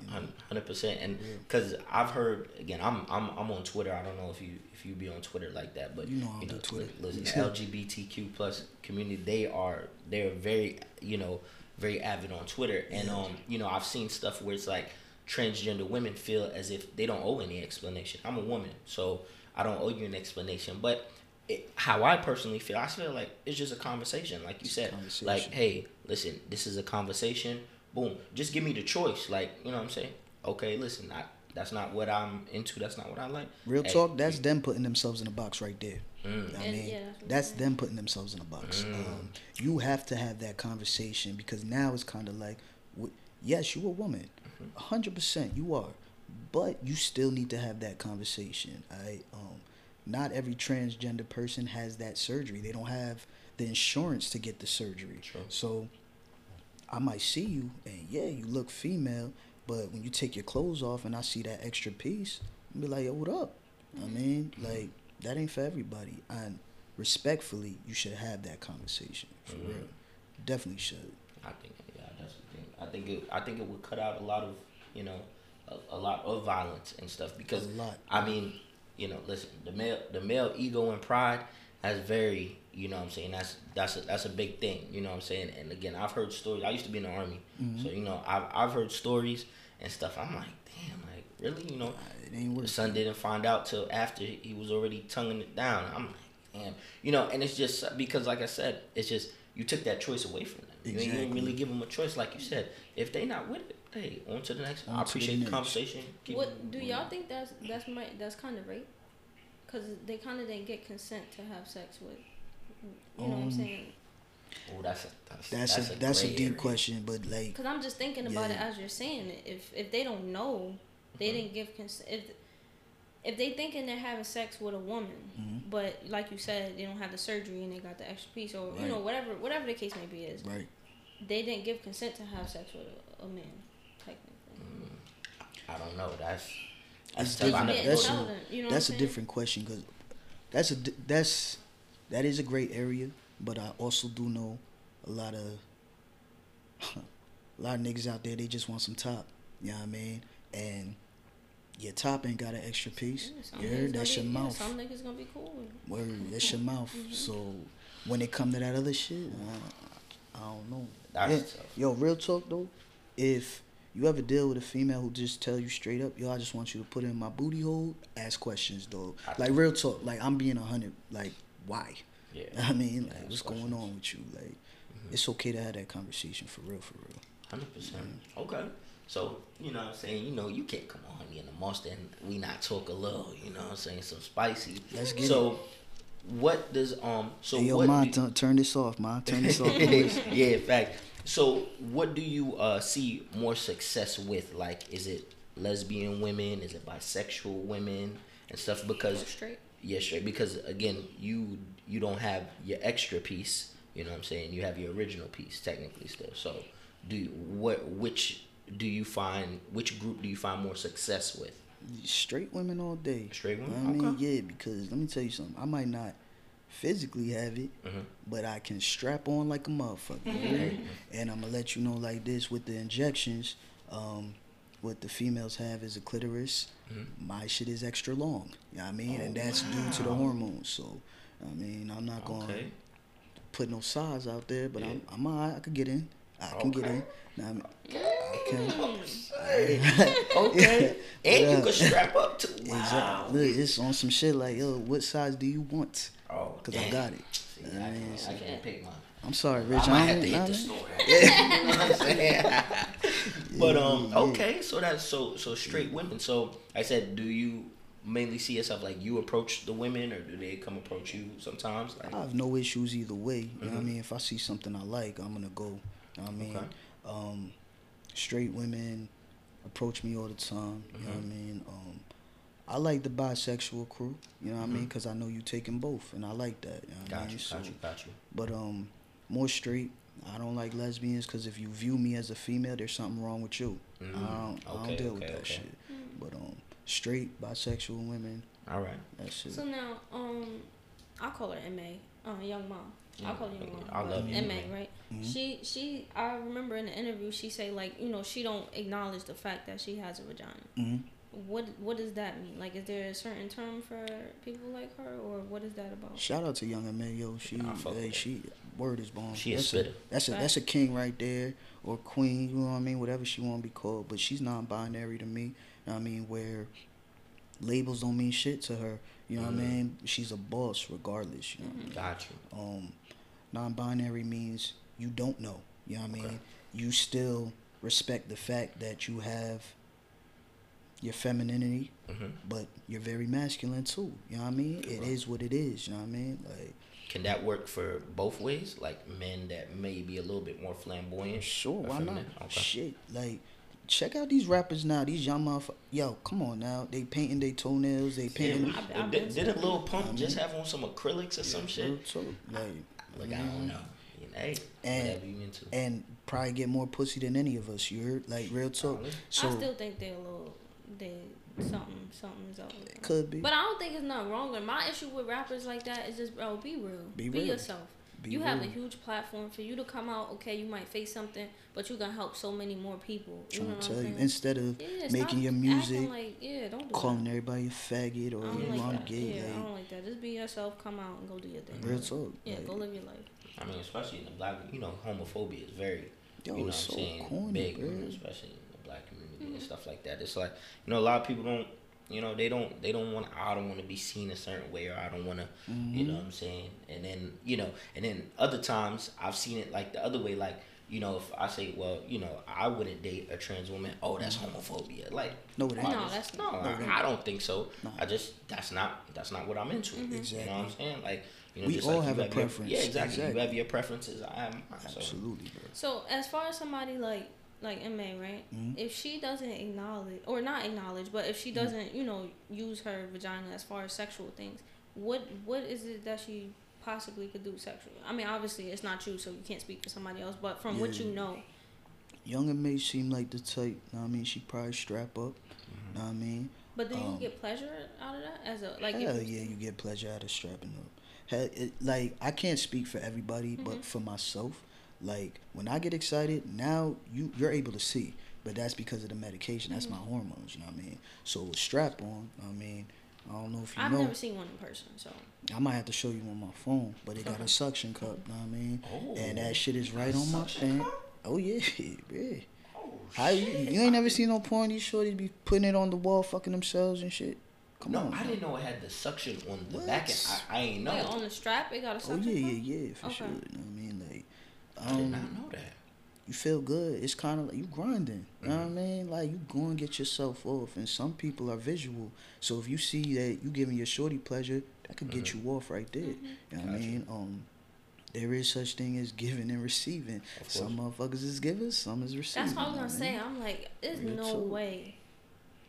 You know? Hundred percent, and Yeah. because I've heard again, I'm I'm I'm on Twitter. I don't know if you if you be on Twitter like that, but You know don't do Twitter. Listen, [LAUGHS] the LGBTQ plus community, they are they're very you know very avid on Twitter, and um you know I've seen stuff where it's like transgender women feel as if they don't owe any explanation. I'm a woman, so I don't owe you an explanation, but. It, how I personally feel, I feel like it's just a conversation, like you said. Like, hey, listen, this is a conversation. Boom. Just give me the choice. Like, you know what I'm saying? Okay, listen, I, that's not what I'm into. That's not what I like. Real Hey, talk. That's them putting themselves in a box right there. Mm. I mean, yeah, that's what them putting themselves in a box. Mm. Um, you have to have that conversation because now it's kind of like, w- yes, you are a woman, Mm-hmm. hundred percent, you are, but you still need to have that conversation. I um, not every transgender person has that surgery. They don't have the insurance to get the surgery. True. So I might see you and yeah, you look female, but when you take your clothes off and I see that extra piece, I'm be like, yo, what up? I mean, like that ain't for everybody. And respectfully, you should have that conversation for Mhm. real. Definitely should. I think, yeah, that's the thing. I think it, I think it would cut out a lot of, you know, a, a lot of violence and stuff because A lot. I mean, you know, listen, the male, the male ego and pride has very, you know, what I'm saying that's that's a, that's a big thing. You know, what I'm saying, and again, I've heard stories. I used to be in the army, Mm-hmm. so you know, I've I've heard stories and stuff. I'm like, damn, like really, you know, It ain't the worth son didn't find out till after he was already tonguing it down. I'm like, damn, you know, and it's just because, like I said, it's just you took that choice away from them. You, ain't- you didn't really give them a choice, like you said. If they not with it, hey, on to the next. On I to the appreciate the, conversation. Keep What do y'all think that's that's my that's kind of rape? Because they kind of didn't get consent to have sex with. You know what I'm Um, saying? Oh, that's a that's, That's, that's a that's a deep area. question, but like Because I'm just thinking about it as you're saying it. If if they don't know, they Mm-hmm. didn't give consent. If if they thinking they're having sex with a woman, Mhm. but like you said, they don't have the surgery and they got the extra piece, or you know whatever whatever the case may be is, right. they didn't give consent to have sex with a, a man, technically. I don't know. That's It's that's. Different. That's a, you know that's a different question because that's a that's that is a great area, but I also do know a lot of [LAUGHS] a lot of niggas out there. They just want some top. You know what I mean? And your top ain't got an extra piece. Yeah, some You niggas gonna That's be- your yeah, mouth. some niggas gonna be cool. Word, [LAUGHS] that's your mouth. Mm-hmm. So when it come to that other shit, I, I don't know. That's Yeah, tough. Yo, real talk though, if you ever deal with a female who just tell you straight up, yo, I just want you to put it in my booty hole, ask questions though. I- Like real talk, like I'm being a hundred, like why? [LAUGHS] Yeah. I mean, like what's questions. going on with you? Like it's okay to have that conversation for real, for real. Hundred percent. Okay. So, you know what I'm saying, you know, you can't come on honey in the monster and we not talk a little, you know what I'm saying, so spicy. Let's get so what does um so hey, yo, what do- tu- turn this off, ma. Turn this off. [LAUGHS] yeah, in fact. So, what do you uh, see more success with? Like, is it lesbian women? Is it bisexual women and stuff? Because Straight. yeah, straight. Because again, you you don't have your extra piece. You know what I'm saying? You have your original piece technically still. So, do you, what which do you find which group do you find more success with? Straight women all day. Straight women? I mean, Okay. yeah, because let me tell you something. I might not physically have it, Mhm. but I can strap on like a motherfucker. Mm-hmm. right? And I'm gonna let you know like this with the injections. Um, what the females have is a clitoris. Mhm. My shit is extra long. You know what I mean? and Oh, that's due to the hormones. So, I mean, I'm not gonna Okay. put no size out there, but Yeah. I'm, I'm alright. I could get in. I can get in. Now, I mean, I can. Okay. [LAUGHS] And Yeah. you can strap up too. Wow. Exactly. Look, it's on some shit like, yo, what size do you want? Oh, Cause I got it. See, I can't, I can't pick mine. I'm sorry, Rich. I might I have to hit the store. [LAUGHS] you know what I'm saying? [LAUGHS] but um, yeah. okay, so that's so so straight women. So I said, do you mainly see yourself like you approach the women, or do they come approach you sometimes? Like, I have no issues either way. You know what I Mhm. mean? If I see something I like, I'm gonna go. You know what I mean? Okay. Um, straight women approach me all the time. You know what I Mhm. mean? Um, I like the bisexual crew. You know what I mean? Because I know you taking both, and I like that. You know what I got mean? you, got you, got you. But um, more straight. I don't like lesbians because if you view me as a female, there's something wrong with you. I Mm, don't, I don't deal okay, with that okay. shit. But um, straight bisexual women, All right. that's it. So now, um, I call her Ma, uh, young mom. I call her young mom. I love you, Ma, Ma. right? Mhm. She she. I remember in the interview she say like you know she don't acknowledge the fact that she has a vagina. hmm What what does that mean? Like, is there a certain term for people like her, or what is that about? Shout out to Young M.A. She, I hey, she, word is born. She a that's spitter. that's a that's a king right there, or queen. You know what I mean? Whatever she want to be called, but she's non-binary to me. You know what I mean? Where labels don't mean shit to her. You know what I Mhm. mean? She's a boss regardless. You know. what I mean? Got you. Um, non-binary means you don't know. You know what I mean? Okay. You still respect the fact that you have your femininity, hmm but you're very masculine too. You know what I mean? It Right. is what it is. You know what I mean? Like, Can that work for both ways? Like men that may be a little bit more flamboyant. sure, or why not? feminine? Okay. Shit, like. Check out these rappers now. These young motherfuckers. Yo, come on now. They painting their toenails. They Yeah, painting. I've- I've did, been didn't to- Lil Pump I just have on some acrylics or some shit? Real talk, Like, Like I don't know. You know, hey, And- whatever you into. and probably get more pussy than any of us. You heard? Like real talk. So I still think they're a little they something mm-hmm. something's up. with them. could be. But I don't think it's nothing wrong with my issue with rappers like that is just bro, be real. Be Be, real. yourself. Be you have a huge platform for you to come out, okay, you might face something, but you gonna help so many more people. You trying know to what tell I'm you instead of yeah, making your music, like yeah, don't do calling that. everybody a faggot or I you don't know like that. gay. yeah, I don't like that. Just be yourself, come out and go do your thing. real talk. Yeah, like, go live your life. I mean, especially in the black, you know, homophobia is very, Yo, you know, what I'm so saying, corny, big, bro. especially in the black community and stuff like that. It's like, you know, a lot of people don't, you know, they don't, they don't want. I don't want to be seen a certain way, or I don't want to, you know, mm-hmm. what I'm saying. And then, you know, and then other times I've seen it like the other way, like. You know, if I say, well, you know, I wouldn't date a trans woman. Oh, that's mm-hmm. homophobia. Like, No, it ain't. No, that's no. not. No, it. I, I don't think so. No. I just that's not that's not what I'm into. Mm-hmm. You know what I'm saying? Like, you know, We just all like have you a your- preference. yeah, exactly. Exactly. You have your preferences. I have mine. So. Absolutely, bro. So as far as somebody like like Ma, right? Mhm. If she doesn't acknowledge or not acknowledge, but if she doesn't, you know, use her vagina as far as sexual things, what what is it that she possibly could do sexually? I mean, obviously it's not you, so you can't speak for somebody else. But from what you know, Young M.A seem like the type. You know what I mean, she probably strap up. Mm-hmm. Know what I mean, but do you Um, get pleasure out of that as a like? hell if, yeah, you get pleasure out of strapping up. Hell, it, like I can't speak for everybody, but for myself, like when I get excited, now you you're able to see. But that's because of the medication. That's Mhm. my hormones. You know what I mean. So with strap on, I mean, I don't know if you I've know. never seen one in person, so I might have to show you on my phone, but it got a suction cup. You know what I mean? Oh, and that shit is right on my suction thing. cup? Oh yeah, [LAUGHS] yeah. Oh, How you, shit. you ain't never seen no porn? These shorties be putting it on the wall, fucking themselves and shit. Come no, on. I man. didn't know it had the suction on the What? back. End. I, I ain't know. Wait, on the strap it got a suction. Oh yeah, yeah, yeah, for Okay. sure. You know what I mean? Like, I did um, not know that. you feel good. It's kind of like you grinding. You know what I mean? Like you go and get yourself off. And some people are visual. So if you see that you giving your shorty pleasure, that could get you off right there. You know what I mean? Um, there is such thing as giving and receiving. Some motherfuckers is giving, some is receiving. That's what I was gonna say. I'm like, there's Real no talk. way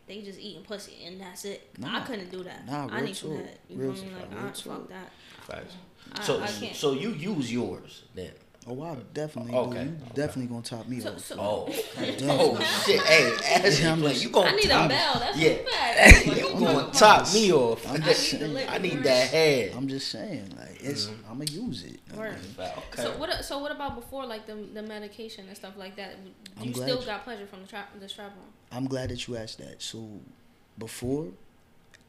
they just eating pussy and that's it. I couldn't do that. Nah, I real need some talk. head. You Real know what I mean? talk. Like, Real I, fuck talk. that. Facts. I, So I so you use yours then? Oh, I definitely Okay, do. You okay. definitely gonna top me So, off. so Oh, oh shit! Hey, ask Yeah, I'm like, you gonna I need a top, bell. That's Yeah. fact. [LAUGHS] Like, you I'm gonna talking top me off? I'm just need the saying. I need that head. I'm just saying, like it's. Mm-hmm. I'm gonna use it. Word. Okay. So what? So what about before, like the the medication and stuff like that? I'm You still got pleasure from the trap the strap on. I'm glad that you asked that. So, before,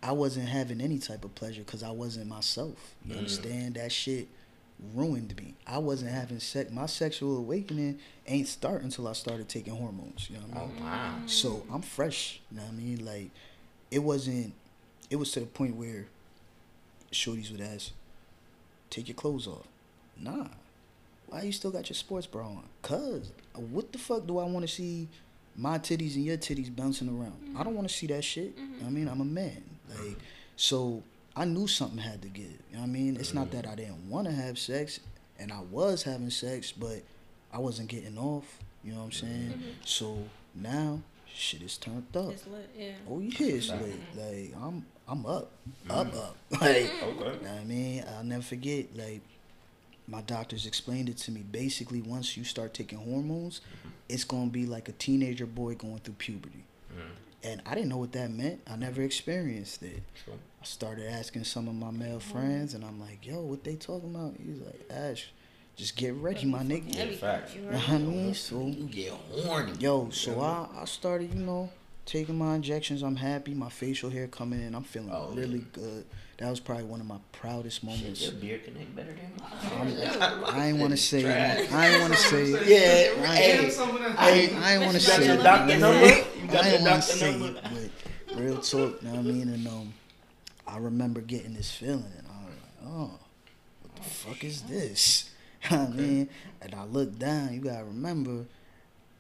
I wasn't having any type of pleasure because I wasn't myself. You Mm. understand? That shit ruined me. I wasn't having sex. My sexual awakening ain't start until I started taking hormones. You know what I mean? Oh wow. So I'm fresh. You know what I mean? Like, it wasn't. It was to the point where shorties would ask, "Take your clothes off." Nah. Why you still got your sports bra on? Cause what the fuck do I want to see my titties and your titties bouncing around? I don't want to see that shit. You know what I mean, I'm a man. Like, so I knew something had to give. You know what I mean? It's not that I didn't want to have sex, and I was having sex, but I wasn't getting off. You know what I'm saying? Mm-hmm. So now shit is turned up. It's lit. Yeah. Oh yeah, it's lit. Like I'm, I'm up, mm. up, up. [LAUGHS] Like, mm-hmm. Okay. know what I mean, I'll never forget. Like, my doctors explained it to me. Basically, once you start taking hormones, mm-hmm. it's gonna be like a teenager boy going through puberty. And I didn't know what that meant. I never experienced it. True. I started asking some of my male friends, and I'm like, "Yo, what they talking about?" He's like, "Ash, just get ready, my nigga." Everything, facts. you You know what I mean? So You get horny. Yo, so I, I started, you know, taking my injections. I'm happy. My facial hair coming in. I'm feeling Oh, really good. That was probably one of my proudest Shit, moments. your beard connect better than mine. [LAUGHS] I'm, I ain't want to say it. I ain't want to say. [LAUGHS] Yeah, I hey, ain't, I ain't, want to You got say your it. doctor number? You got I your ain't wanna doctor say number? it, but real talk, you know what I mean? And um, I remember getting this feeling, and I was like, oh, what the fuck is this? [LAUGHS] I mean, and I looked down. You gotta remember,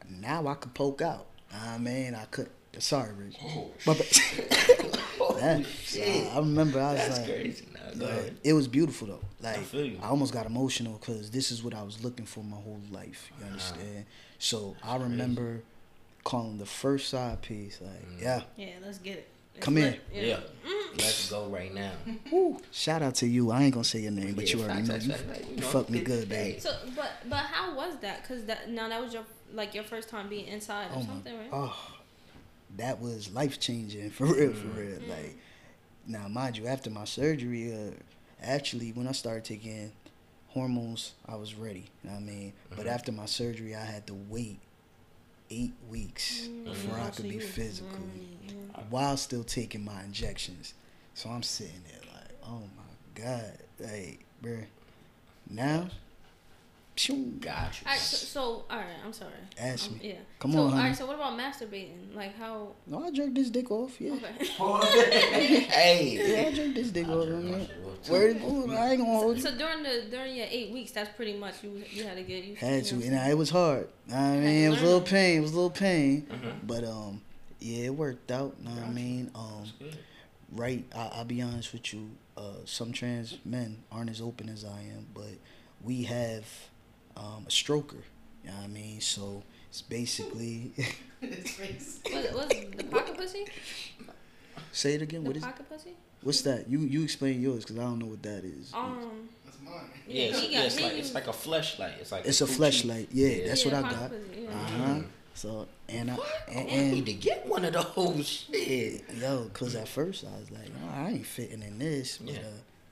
now I could poke out. I mean, I could. Sorry, Rich. But, but that, I remember I was That's like, crazy. Now, go it was beautiful though. Like feel you. I almost got emotional because this is what I was looking for my whole life. You understand? So I remember calling the first side piece like, Mm. yeah, Yeah, let's get it. It's Come lit. Yeah. Let's go right now. [LAUGHS] woo. Shout out to you. I ain't gonna say your name, but Yeah, you already know you, facts, facts, you you know, fucked me good, hey. baby. So, but but how was that? Cause that now that was your like your first time being inside or Oh something, my, right? oh, that was life changing for real, for Mm. real. Like, now mind you, after my surgery, uh, actually when I started taking hormones, I was ready. You know what I mean? Mm-hmm. But after my surgery, I had to wait eight weeks before I Oh, so could be physical really, yeah. while still taking my injections. So I'm sitting there like, oh my god, like, bruh. Now, phew, Got you. All right, so, so all right, I'm sorry. Ask Um, me. Yeah. Come so, on, All honey. right, so what about masturbating? Like how? no, I jerked this dick off. Yeah. Okay. [LAUGHS] [LAUGHS] hey. Yeah, I jerked this dick off. jerked my Man. shit off, too. Word, I ain't gonna hold you. so during the during your eight weeks, that's pretty much you you had to get used Had to. to, you know and I'm it was hard. I mean, it was a little learn. pain. It was a little pain, Mm-hmm. but um, yeah, it worked out. Know what I mean? Um, Good. right. I, I'll be honest with you. Uh, some trans men aren't as open as I am, but we have um, a stroker. You know what I mean? So it's basically. [LAUGHS] saying? What was the [LAUGHS] pocket pussy? say it again. The What is? pocket pussy? What's that? You you explain yours because I don't know what that is. Um. That's mine. Yeah, it's, yeah, got- it's like it's like a flashlight. It's like It's a coochie. fleshlight. Yeah, Yeah. that's yeah, what I got. yeah. Uh huh. So and I and, Man, I need to get one of those. Shit. yo, cause at first I was like, oh, I ain't fitting in this, but Yeah. uh,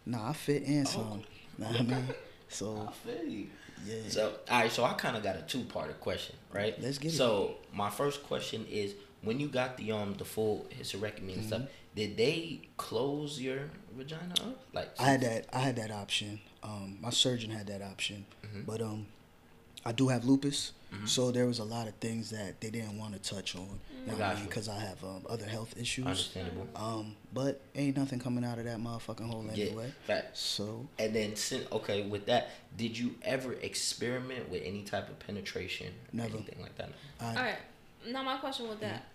nah, I fit in some. Oh. Know what I mean? [LAUGHS] So I feel you. Yeah, So, all right. So I kind of got a two-parter question, right? Let's get it. So my first question is, when you got the um the full hysterectomy and stuff, Mm-hmm. did they close your vagina up? Like I had that. I had that option. Um, my surgeon had that option, Mm-hmm. but um, I do have lupus, So there was a lot of things that they didn't want to touch on. You I mean? Because I have um, other health issues. Understandable. Um, but ain't nothing coming out of that motherfucking hole anyway. Yeah, anyway. facts. So And then, sin- okay, with that, did you ever experiment with any type of penetration? or Never. Anything like that? I, All right. Now my question with that,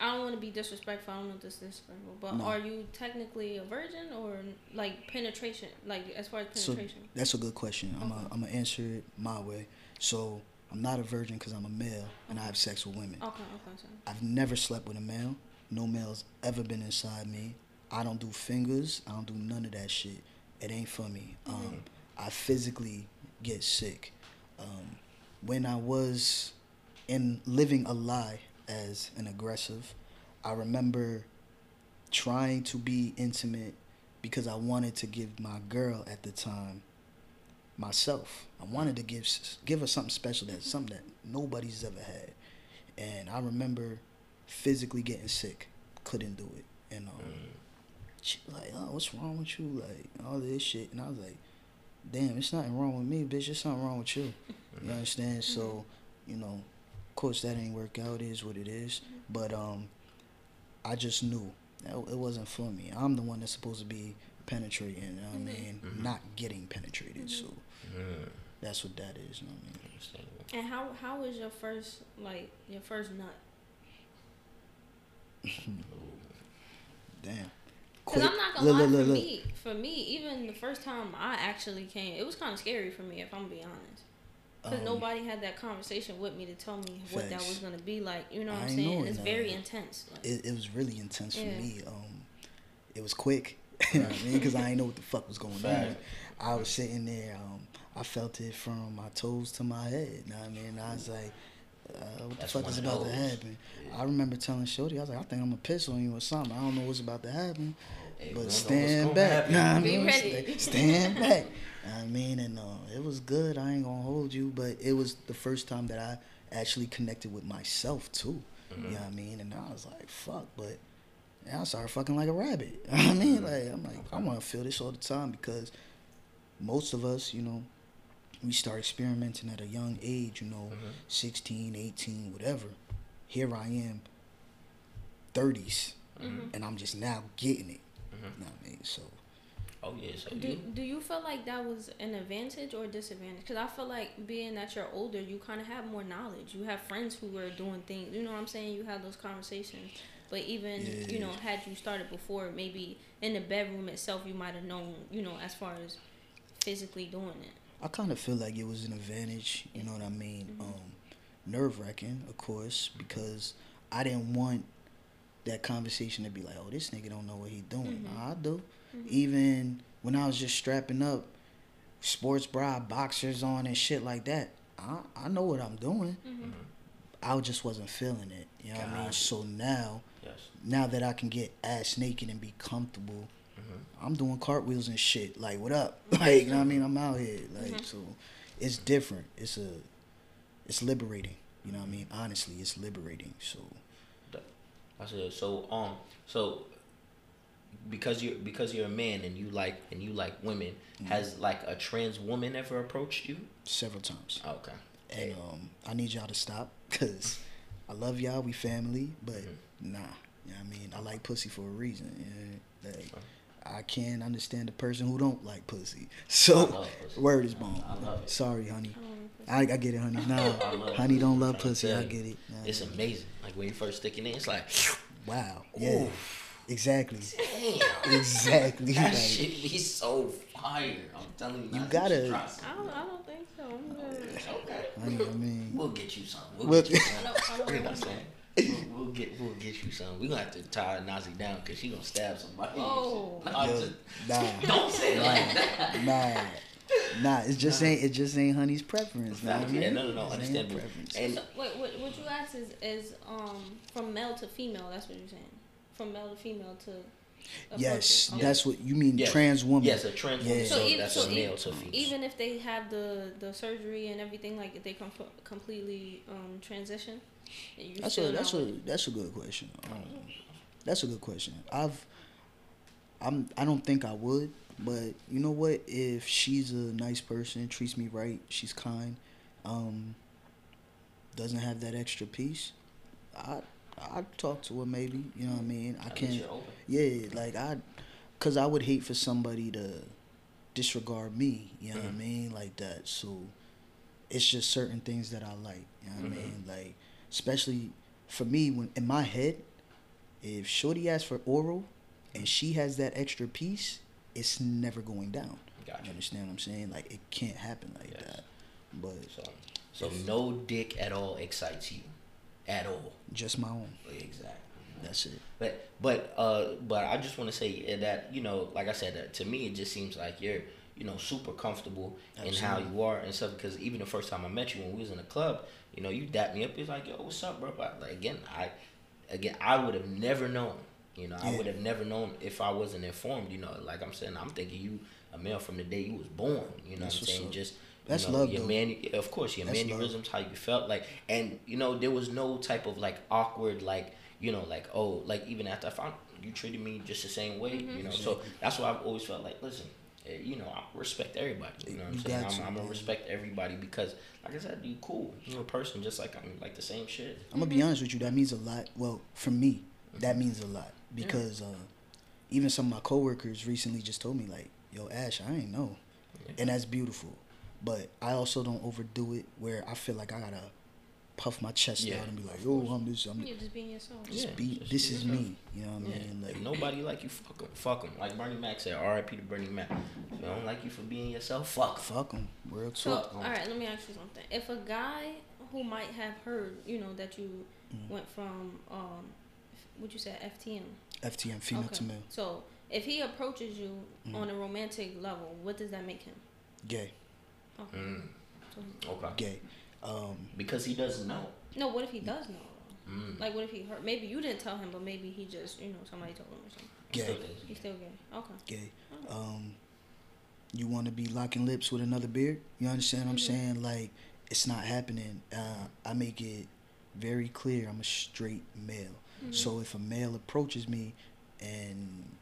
I don't want to be disrespectful. I don't want if this disrespectful, but No. are you technically a virgin or like penetration? Like as far as So penetration? that's a good question. I'm gonna I'm gonna answer it my way. So I'm not a virgin because I'm a male and I have sex with women. okay, okay, sorry. I've never slept with a male. No male's ever been inside me. I don't do fingers. I don't do none of that shit. It ain't for me. Um, I physically get sick. Um, when I was in living a lie as an aggressive, I remember trying to be intimate because I wanted to give my girl at the time myself. I wanted to give give her something special that something that nobody's ever had. And I remember physically getting sick, couldn't do it, and um, mm. she like, oh, what's wrong with you? Like all this shit, and I was like, damn, it's nothing wrong with me, bitch. It's something wrong with you. You mm. understand? So, mm-hmm. you know, of course that ain't work out. It is what it is. Mm-hmm. But um, I just knew that it wasn't for me. I'm the one that's supposed to be penetrating. You know what I mean? Mm-hmm. Not getting penetrated. So Mm, that's what that is. You know what I mean? And how how was your first like your first nut? [LAUGHS] Damn. Because Quick- I'm not gonna look, lie, look, for look, look. me, for me, even the first time I actually came, it was kind of scary for me, if I'm to be honest. Because Um, nobody had that conversation with me to tell me what that was gonna be like. You know what I I'm saying? know And it's it, very intense. Like, it, it was really intense Yeah. for me. Um, it was quick. [LAUGHS] you know what I mean? Because I didn't know what the fuck was going on. I was sitting there. Um, I felt it from my toes to my head. You know what I mean? I was like, uh, what That's the fuck is of about to those. happen? I remember telling Shorty, I was like, I think I'm gonna piss on you or something. I don't know what's about to happen. Hey, we don't know but stand back. Nah, I Be mean, ready. stand back. I mean, and uh, it was good. I ain't gonna hold you, but it was the first time that I actually connected with myself too. Mm-hmm. You know what I mean? And I was like, fuck, but and I started fucking like a rabbit. [LAUGHS] I mean, like I'm like, I want to feel this all the time because most of us, you know, we start experimenting at a young age, you know, Mhm. 16, 18, whatever. Here I am, 30s, Mhm. and I'm just now getting it. Mhm. You know what I mean? So, Oh yeah, so do you do you feel like that was an advantage or disadvantage? Because I feel like being that you're older, you kind of have more knowledge. You have friends who were doing things. You know what I'm saying? You have those conversations. But even you know, had you started before, maybe in the bedroom itself, you might have known. You know, as far as physically doing it. I kind of feel like it was an advantage. You know what I mean? Mm-hmm. Um, Nerve wracking, of course, because I didn't want that conversation to be like, "Oh, this nigga don't know what he doing." Mm-hmm. Nah, I do. Mm-hmm. Even when I was just strapping up, sports bra, boxers on, and shit like that, I I know what I'm doing. I just wasn't feeling it. You know what I mean? So now, yes. now that I can get ass naked and be comfortable, I'm doing cartwheels and shit. Like, what up? [LAUGHS] Like, you know what I mean? I'm out here. Like, so it's different. It's a, it's liberating. You know what I mean? Honestly, it's liberating. So I said so. Um. So because you're because you're a man and you like and you like women, Mm-hmm. has like a trans woman ever approached you? several times. Okay. And um, I need y'all to stop because I love y'all. We family, but Mm-hmm. nah. You know what I mean? I like pussy for a reason. Yeah, like, I can't understand the person who don't like pussy. So, love pussy. word is bone. I love it. Sorry, honey. I don't know if I, I get it, honey. [LAUGHS] No, honey pussy. don't love I'm trying to pussy. I get it. Nah, It's nah. amazing. Like when you first stick it in, it's like, Wow. Yeah. Ooh. Exactly. damn. Exactly. That Like, shit be so fire. I'm telling you. You gotta- should try. I don't, I don't think so. I'm good. Okay. honey, I mean, We'll get you some. We'll We'll- get you [LAUGHS] I some. don't, I don't You know know. what I'm saying? We'll, we'll get we'll get you some. We gonna have to tie Nazi down because she gonna stab somebody. Oh. No, [LAUGHS] I'm yo, nah, [LAUGHS] don't say that. nah, nah. It just ain't. It just ain't honey's preference. Know what I yeah, no, no, no, It ain't her preference. And So, wait, what, what you asked is, is um from male to female. That's what you're saying. From male to female to. Yes. Okay. that's what you mean. Yes. Trans woman. yes, a trans woman. Yeah. So, So, even, that's so a male even, to female. even if they have the the surgery and everything, like if they com- completely um transition, That's a that's a that's a good question. Um, that's a good question. I've I'm I don't think I would, but you know what? If she's a nice person, treats me right, she's kind, um, doesn't have that extra piece, I I talk to her maybe. You know what I mean? I At can't. Yeah, like I, cause I would hate for somebody to disregard me. You know what I Mhm. mean? Like that. So it's just certain things that I like. You know what Mhm. I mean? Like especially for me when in my head, if Shorty asks for oral and she has that extra piece, it's never going down. Gotcha. You understand what I'm saying? Like it can't happen like Yes. that. But So, so no dick at all excites you, at all. just my own. Exactly. That's it. But but uh but I just want to say that you know like I said uh, to me it just seems like you're you know super comfortable in how you are and stuff because even the first time I met you when we was in the club you know you dapped me up It's like yo what's up bro? But like, again I again I would have never known you know I would have never known if I wasn't informed you know like I'm saying I'm thinking you a male from the day you was born you know That's what I'm saying? up. just That's you know, love, your though. man of course your That's love. mannerisms how you felt like and you know there was no type of like awkward like you know like oh like even after i found you treated me just the same way mm-hmm. you know? So that's why i've always felt like listen you know i respect everybody you know what i'm saying i'm, to, I'm gonna respect everybody because like i said you cool you're a person just like i'm like the same shit I'm gonna be honest with you. That means a lot. Well, for me, that means a lot because uh, even some of my coworkers recently just told me like, "Yo, Ash, I ain't know," and that's beautiful. But I also don't overdo it where I feel like I gotta puff my chest Yeah, out and be like, of "Yo. I'm this. I'm You're just being yourself. just Yeah, be. just this be is yourself. me." You know what I Yeah. mean? Like if nobody like you fuck them. Fuck them. like bernie mac said rip to bernie mac if they don't like you for being yourself fuck 'em. fuck them. Real So, talk. all right, let me ask you something. If a guy who might have heard, you know, that you Mm. went from, um, what you said, FTM. FTM female okay. to male, So, if he approaches you Mm. on a romantic level, what does that make him? gay, Okay. Mm, okay gay. Um, because he doesn't know no, what if he does know? mm. Like, what if he heard? Maybe you didn't tell him, but maybe he just, you know, somebody told him or something. gay. Still is. He's still gay. Okay. gay. Um, you want to be locking lips with another beard? You understand what I'm Mhm. saying? Like, it's not happening. Uh, I make it very clear I'm a straight male. Mhm. So if a male approaches me and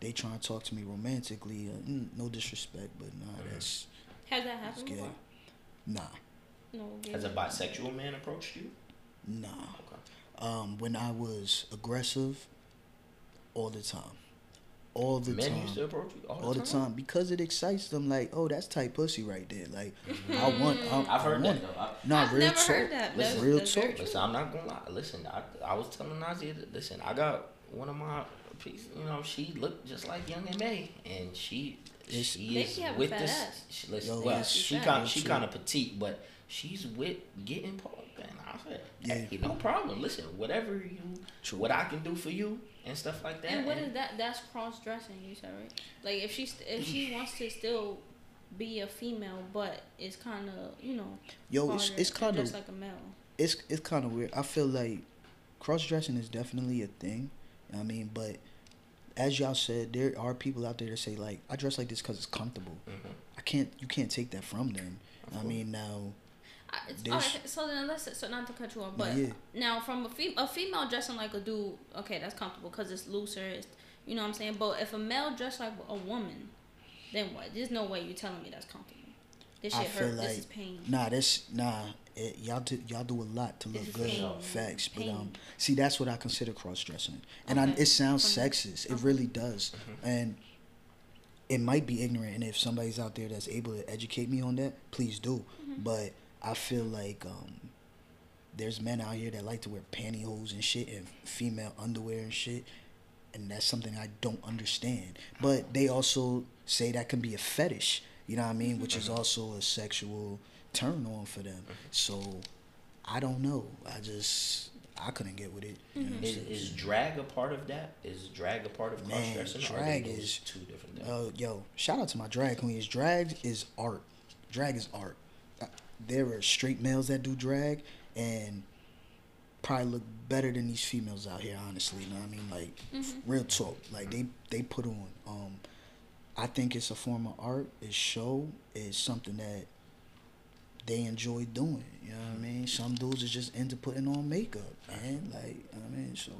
they try to talk to me romantically, uh, mm, no disrespect, but nah, Mhm. that's Has that that's happened gay. before? Nah, No. Has a bisexual man approached you nah. okay Um, when I was aggressive, all the time, all the men time. used to approach you all, all the time because it excites them. Like, oh, that's tight pussy right there. Like, I want. I, I've heard I that want though. I, Nah, I've real never talk. heard that. Listen, That's, real that's talk. Listen, I'm not gonna lie. Listen, I, I was telling Nazi, that- listen, I got one of my pieces. You know, she looked just like Young M.A, and she It's- she is with fat this. ass. She, listen, Yo, well, she kind she kind of petite, but she's with getting pulled. And I said, Yeah. hey, no problem. Listen, whatever you, True. what I can do for you and stuff like that. And what and- is that? That's cross dressing. You said right? Like if she if she wants to still be a female, but it's kind of you know. Yo, it's it's kind of like a male. it's it's kind of weird. I feel like cross dressing is definitely a thing. You know what I mean, but as y'all said, there are people out there that say like, I dress like this because it's comfortable. Mhm. I can't. You can't take that from them. I mean, now. I, it's, so then let's so not to cut you off, but yeah. now from a, fem- a female dressing like a dude, okay, that's comfortable because it's looser. It's, you know what I'm saying? But if a male dressed like a woman, then what? There's no way you're telling me that's comfortable. This I shit feel hurt. like this is pain. Nah, that's nah. It, y'all do y'all do a lot to look good. pain. Facts, but um, see that's what I consider cross dressing, and I, it sounds From- sexist. It okay. really does, and it might be ignorant. And if somebody's out there that's able to educate me on that, please do. Mm-hmm. But I feel like um, there's men out here that like to wear pantyhose and shit and female underwear and shit, and that's something I don't understand. But they also say that can be a fetish. You know what I mean? Which is also a sexual turn on for them. So I don't know. I just I couldn't get with it. You know what I'm Is, is drag a part of that? Is drag a part of cross Man, drag is- two different things. Uh, yo, shout out to my drag queens. Drag is art. Drag is art. There are straight males that do drag and probably look better than these females out here. Honestly, you know what I mean? Like Mm-hmm. real talk. Like they they put on. Um, I think it's a form of art. It's show. It's something that they enjoy doing. You know what I mean? Some dudes are just into putting on makeup, man. Like you know what I mean, so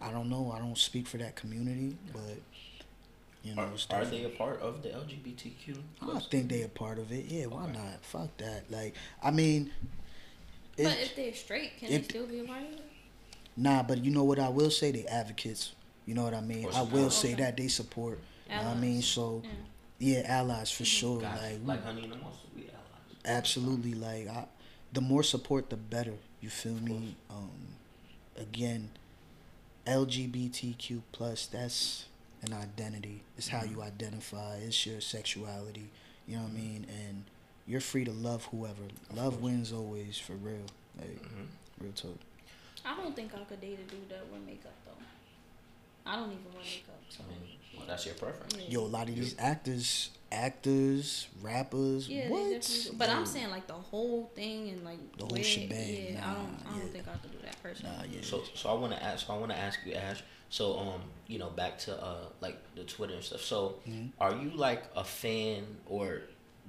I don't know. I don't speak for that community, but you know, Are, it's are different. they a part of the LGBTQ? I plus? think they a part of it. Yeah, why Okay. not? Fuck that. Like, I mean, But It- if they're straight, can if- they still be a part of it? Nah, but you know what I will say? They advocates. You know what I mean? I will support. say Okay. that they support. You know what I mean? So Yeah. yeah, allies for sure. Guys, Like, like honey and the monster, we allies. absolutely. Like, I, the more support, the better. You feel me? Um, again, LGBTQ plus. That's an identity. It's how mm-hmm. you identify. It's your sexuality. You know what I mm-hmm. mean? And you're free to love whoever. Love wins always, for real. Like, Mhm. real talk. I don't think I could date a dude that wear makeup though. I don't even wear makeup, so I mean, well, that's your preference. yeah. Yo, a lot of these actors, actors, rappers, Yeah, what? they definitely. But I'm saying like the whole thing and like The whole wear- shebang, Yeah, I don't. I don't yeah. think I could do that personally. Nah, yeah. So, so I want to ask. So I want to ask you, Ash. So, um, you know, back to uh, like the Twitter and stuff. So, Mhm. are you like a fan, or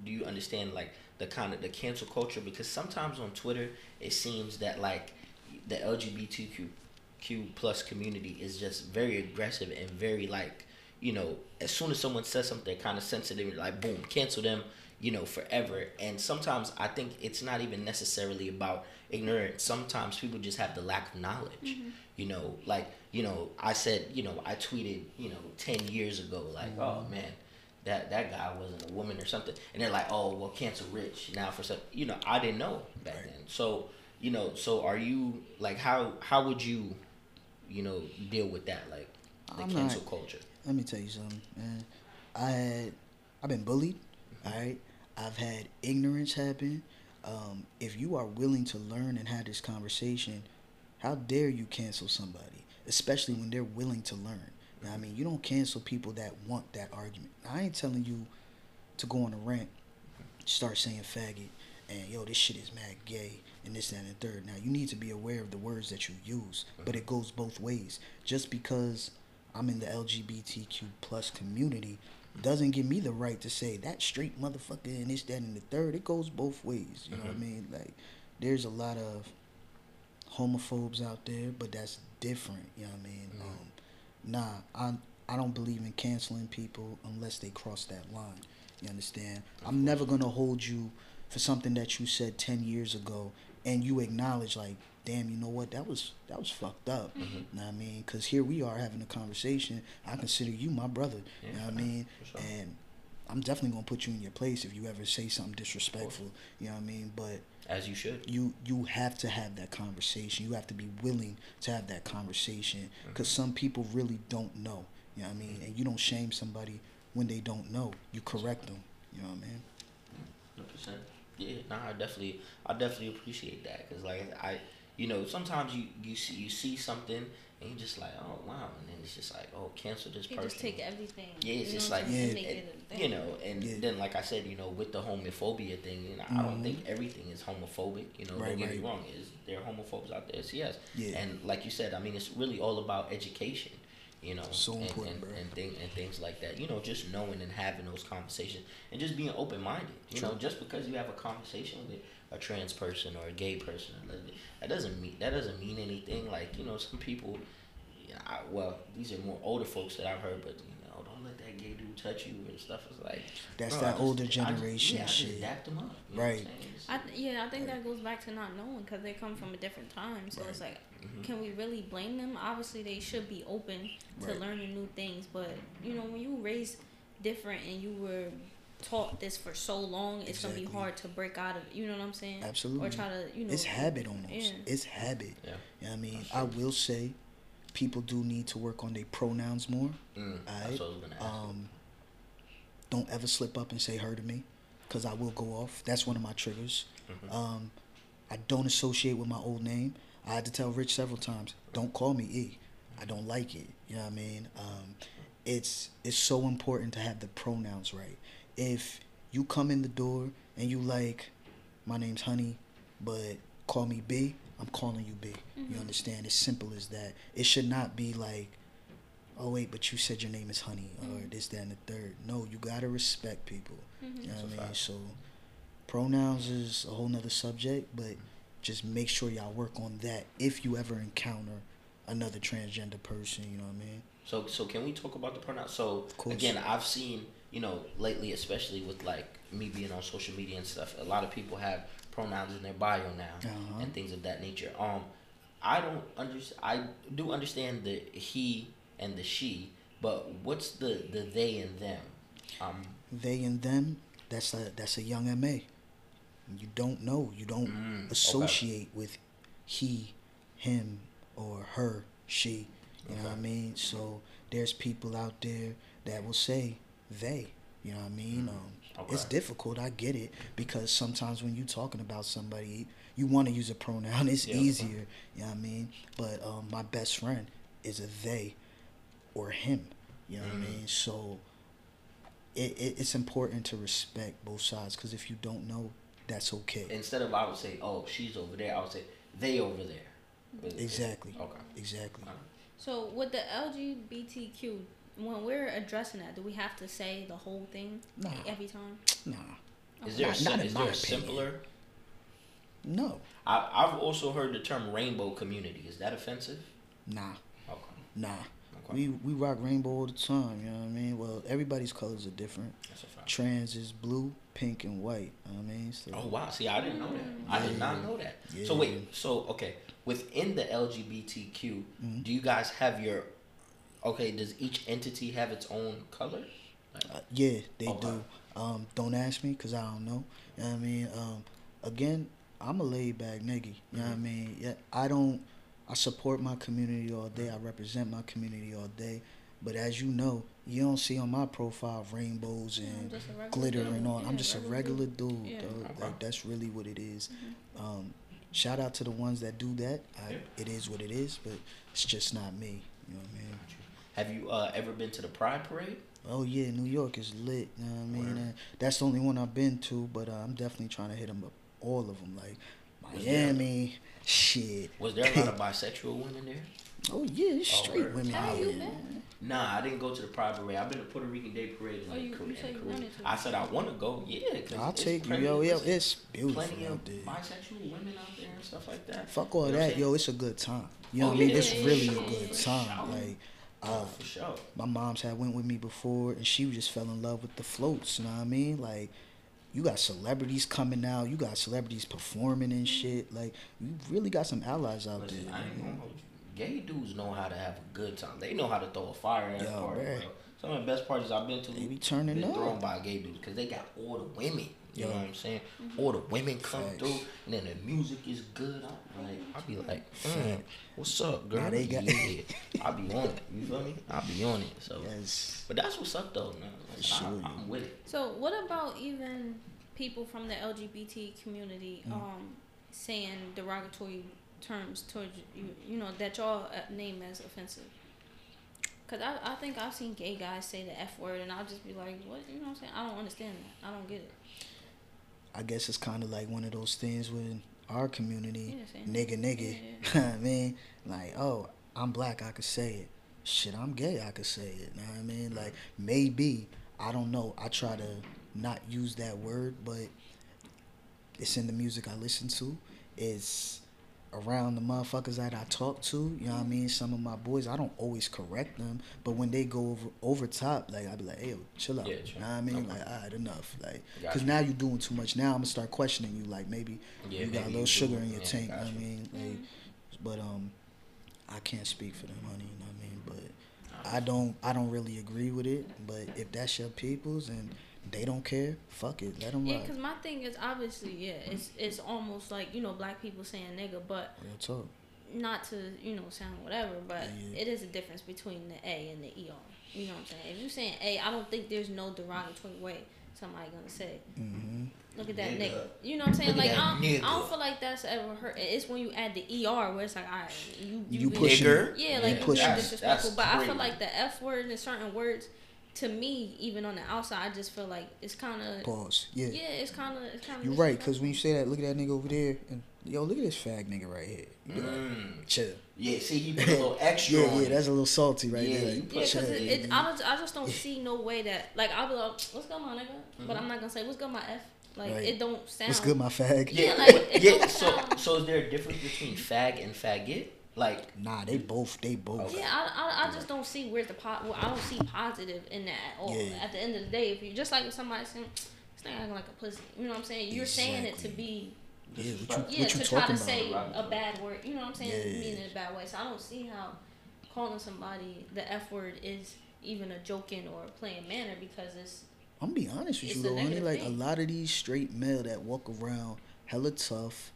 do you understand like the kind of the cancel culture? Because sometimes on Twitter, it seems that like the LGBTQ Q plus community is just very aggressive and very like, you know, as soon as someone says something kind of sensitive, like boom, cancel them, you know, forever. And sometimes I think it's not even necessarily about ignorance. Sometimes people just have the lack of knowledge. Mm-hmm. You know, like, you know, I said, you know, I tweeted, you know, 10 years ago, like, oh mm-hmm. man, that, that guy wasn't a woman or something. And they're like, oh, well, cancel Rich now for some, you know, I didn't know back Right. then. So, you know, so are you, like, how, how would you, you know, deal with that, like, the I'm cancel not- culture? Let me tell you something, man. I had, I've been bullied. All right, I've had ignorance happen. Um, if you are willing to learn and have this conversation, how dare you cancel somebody, especially when they're willing to learn? Now, I mean, you don't cancel people that want that argument. I ain't telling you to go on a rant, start saying faggot, and yo, this shit is mad gay, and this, that, and the third. Now, you need to be aware of the words that you use, but it goes both ways. Just because I'm in the LGBTQ plus community doesn't give me the right to say that straight motherfucker and this, that, and the third. It goes both ways. You know what I Mhm. mean? Like, there's a lot of homophobes out there, but that's different. You know what I mean? Mhm. Um, nah, I I don't believe in canceling people unless they cross that line. You understand? I'm never gonna hold you for something that you said ten years ago, and you acknowledge like, damn, you know what? That was that was fucked up. Mm-hmm. You know what I mean? Because here we are having a conversation. I consider you my brother. you know what I mean? sure. And I'm definitely gonna put you in your place if you ever say something disrespectful. You know what I mean? But As you should. you you have to have that conversation. You have to be willing to have that conversation mm-hmm. because some people really don't know. You know what I mean? Mm-hmm. And you don't shame somebody when they don't know. You correct them. You know what I mean? Hundred percent. Yeah, nah, I definitely, I definitely appreciate that because, like, I, you know, sometimes you you see you see something and you just like, oh wow, and then it's just like, oh, cancel this You person. just take everything. Yeah, it's you just like, I'm Yeah. make it a thing. you know, and Yeah. then like I said, you know, with the homophobia thing, you know, I don't think mm-hmm. everything is homophobic. You know, Right, don't get me wrong, is there are homophobes out there? So yes, Yeah. and like you said, I mean, it's really all about education. You know, So and, important, and, bro. and, thing, and things like that. You know, just knowing and having those conversations and just being open minded. You know, just because you have a conversation with a trans person or a gay person that doesn't mean that doesn't mean anything. Like you know, some people, yeah, I, well, these are more older folks that I've heard, but you know, don't let that gay dude touch you and stuff. It's like That's bro, I that just- older I just- generation yeah, I just shit. them up. You know what I'm Right. I th- yeah, I think that goes back to not knowing because they come from a different time. So it's like, Mhm. can we really blame them? Obviously, they should be open to Right. learning new things. But you know, when you raised different and you were taught this for so long, it's gonna be hard to break out of. You know what I'm saying? Absolutely. Or try to, you know. It's habit almost. Yeah. It's habit. Yeah. You know what I mean? That's I will say people do need to work on their pronouns more. Mm, that's Alright. what I was gonna ask. Um, don't ever slip up and say her to me because I will go off. That's one of my triggers. Mhm. Um, I don't associate with my old name. I had to tell Rich several times, don't call me E. I don't like it. You know what I mean? Um, it's it's so important to have the pronouns right. If you come in the door and you like, my name's Honey, but call me B, I'm calling you B. You understand? It's simple as that. It should not be like, oh wait, but you said your name is Honey or this, that, and the third. No, you gotta respect people. Mhm. You know what I a mean? fact. So pronouns is a whole nother subject, but just make sure y'all work on that if you ever encounter another transgender person, you know what I mean? So so can we talk about the pronouns? So course. again, I've seen you know lately, especially with like me being on social media and stuff, a lot of people have pronouns in their bio now Uh-huh. and things of that nature. Um, I don't understand. I do understand the he and the she, but what's the the they and them? Um, They and them. That's a that's a Young M.A. You don't know. You don't Mm, okay. associate with he, him, or her, she. You know what I mean? So there's people out there that will say they. You know what I mean? Um, It's Mm, Okay. difficult. I get it because sometimes when you're talking about somebody, you want to use a pronoun. It's Yeah. easier. You know what I mean? But um, my best friend is a they or him. You know what I Mm. mean? So it, it it's important to respect both sides because if you don't know, that's okay. instead of I would say, oh, she's over there. I would say they over there. Exactly. Okay. Exactly. So with the LGBTQ, when we're addressing that, do we have to say the whole thing Nah. every time? Nah. Is there, Not- sim- not is there a opinion. simpler? No. I, I've also heard the term rainbow community. Is that offensive? Nah. Okay. Nah. Okay. We we rock rainbow all the time. You know what I mean? Well, everybody's colors are different. That's a fact. Trans is blue, pink, and white. You know what I mean? So Oh wow! See, I didn't know that. I did not know that. Yeah. So wait, so okay, within the LGBTQ, Mhm. do you guys have your? Okay, does each entity have its own color? Uh, yeah, they Okay. do. Um, don't ask me because I don't know. You know what I mean? Um, again, I'm a laid back nigga. You know what I Mhm. mean? Yeah, I don't. I support my community all day. I represent my community all day. But as you know, you don't see on my profile rainbows and just a regular glitter dude. and all. Yeah, I'm just a regular dude. Yeah. dog. Okay. Like that's really what it is. Mhm. Um, shout out to the ones that do that. I, Yeah. It is what it is, but it's just not me. You know what I mean? Have you uh, ever been to the Pride Parade? Oh yeah, New York is lit. You know what I mean? And that's the only one I've been to, but uh, I'm definitely trying to hit them up, all of them. Like Was there- Miami, shit. Was there a lot of [LAUGHS] bisexual women there? Oh yeah, it's Oh, straight word. women Have out you been? Nah, I didn't go to the Pride Parade. I've been to Puerto Rican Day Parade in, Oh, you- Car- you in said you to. I said I want to go. Yeah, cause I'll it's take you, plenty- yo. Yeah, it's beautiful plenty out of there. bisexual women out there and stuff like that. Fuck all You know that, yo. It's a good time. You know Oh, what I mean? yeah, It's yeah, really yeah, a good time. Like, Oh, uh, for sure. my mom's had went with me before, and she just fell in love with the floats. You know what I mean? Like, you got celebrities coming out. You got celebrities performing and shit. Like, you really got some allies out Listen, there. I ain't gonna. Gay dudes know how to have a good time. They know how to throw a fire at a Yo, party, bro. Some of the best parties I've been to They be turning been up. thrown by gay dudes because they got all the women. You know what I'm saying? All the women come Facts. through, and then the music is good. I'm like, I'll be like, mm, what's up, girl? Now they got- yeah, I'll be on it. You feel me? I'll be on it. So, Yes. but that's what's up though. Man. Like, Sure. I, I'm with it. So what about even people from the LGBT community Mm. um, saying derogatory terms towards you? You know that y'all uh, name as offensive. Cause I, I think I've seen gay guys say the f word and I'll just be like, what? You know what I'm saying? I don't understand that. I don't get it. I guess it's kind of like one of those things with our community, nigga, nigga. Yeah, [LAUGHS] I mean, like, oh, I'm black, I could say it. Shit, I'm gay, I could say it. You know what I mean? Like, maybe I don't know. I try to not use that word, but it's in the music I listen to. It's around the motherfuckers that I talk to. You know what I mean? Some of my boys, I don't always correct them, but when they go over over top, like I'd be like, "Hey, yo, chill out." Yeah, you know what I mean? Okay. Like, all right, enough. Like, because now you're doing too much. Now I'm gonna start questioning you. Like, maybe Yeah, you got a little sugar do. in your Yeah, tank. You know what I mean? Like, Mm-hmm. but um, I can't speak for them, honey. You know what I mean? But I don't. I don't really agree with it. But if that's your people's and they don't care, fuck it. Let them Yeah, because my thing is obviously, yeah, it's it's almost like you know black people saying nigga, but Real talk. not to you know sound whatever, but Yeah. it is a difference between the A and the ER. You know what I'm saying? If you're saying A, I don't think there's no derogatory way somebody gonna say. Mm-hmm. Look at that Nigga. nigga. You know what I'm saying? Look like I don't, I don't feel like that's ever hurt. It's when you add the ER where it's like, all right, you You being- pushing Nigger. it. Yeah, You like you pushing it. That's- disrespectful. that's But I feel like the F word and certain words, to me, even on the outside, I just feel like it's kind of Pause. Yeah. yeah, it's kind of it's kind of You're right, because when you say that, look at that nigga over there, and yo, look at this fag nigga right here. You be like, Mm. chill. Yeah, see, he put a little [LAUGHS] extra Yeah, on yeah, it. that's a little salty right Yeah, there. Like, put Yeah, because it, it, I, don't, I just don't see no way that like I'll be like, what's good, my nigga? But I'm not gonna say what's good, my F. Like Right. it don't sound. What's good, my fag? Yeah, Yeah, like, yeah. So, sound- so is there a difference between fag and faggot? Like, Nah, they both, they both. Yeah, I, I, I just don't see where the pot. Well, I don't see positive in that at all. Yeah. At the end of the day, if you just like somebody saying, "This nigga acting like a pussy," you know what I'm saying? You're saying it to be Yeah, what you. Yeah, what you to try to about? say a bad word. You know what I'm saying? Yeah. Mean in a bad way. So I don't see how calling somebody the F word is even a joking or a playing manner because it's I'm gonna be honest with It's you though, honey. Like a lot of these straight male that walk around hella tough,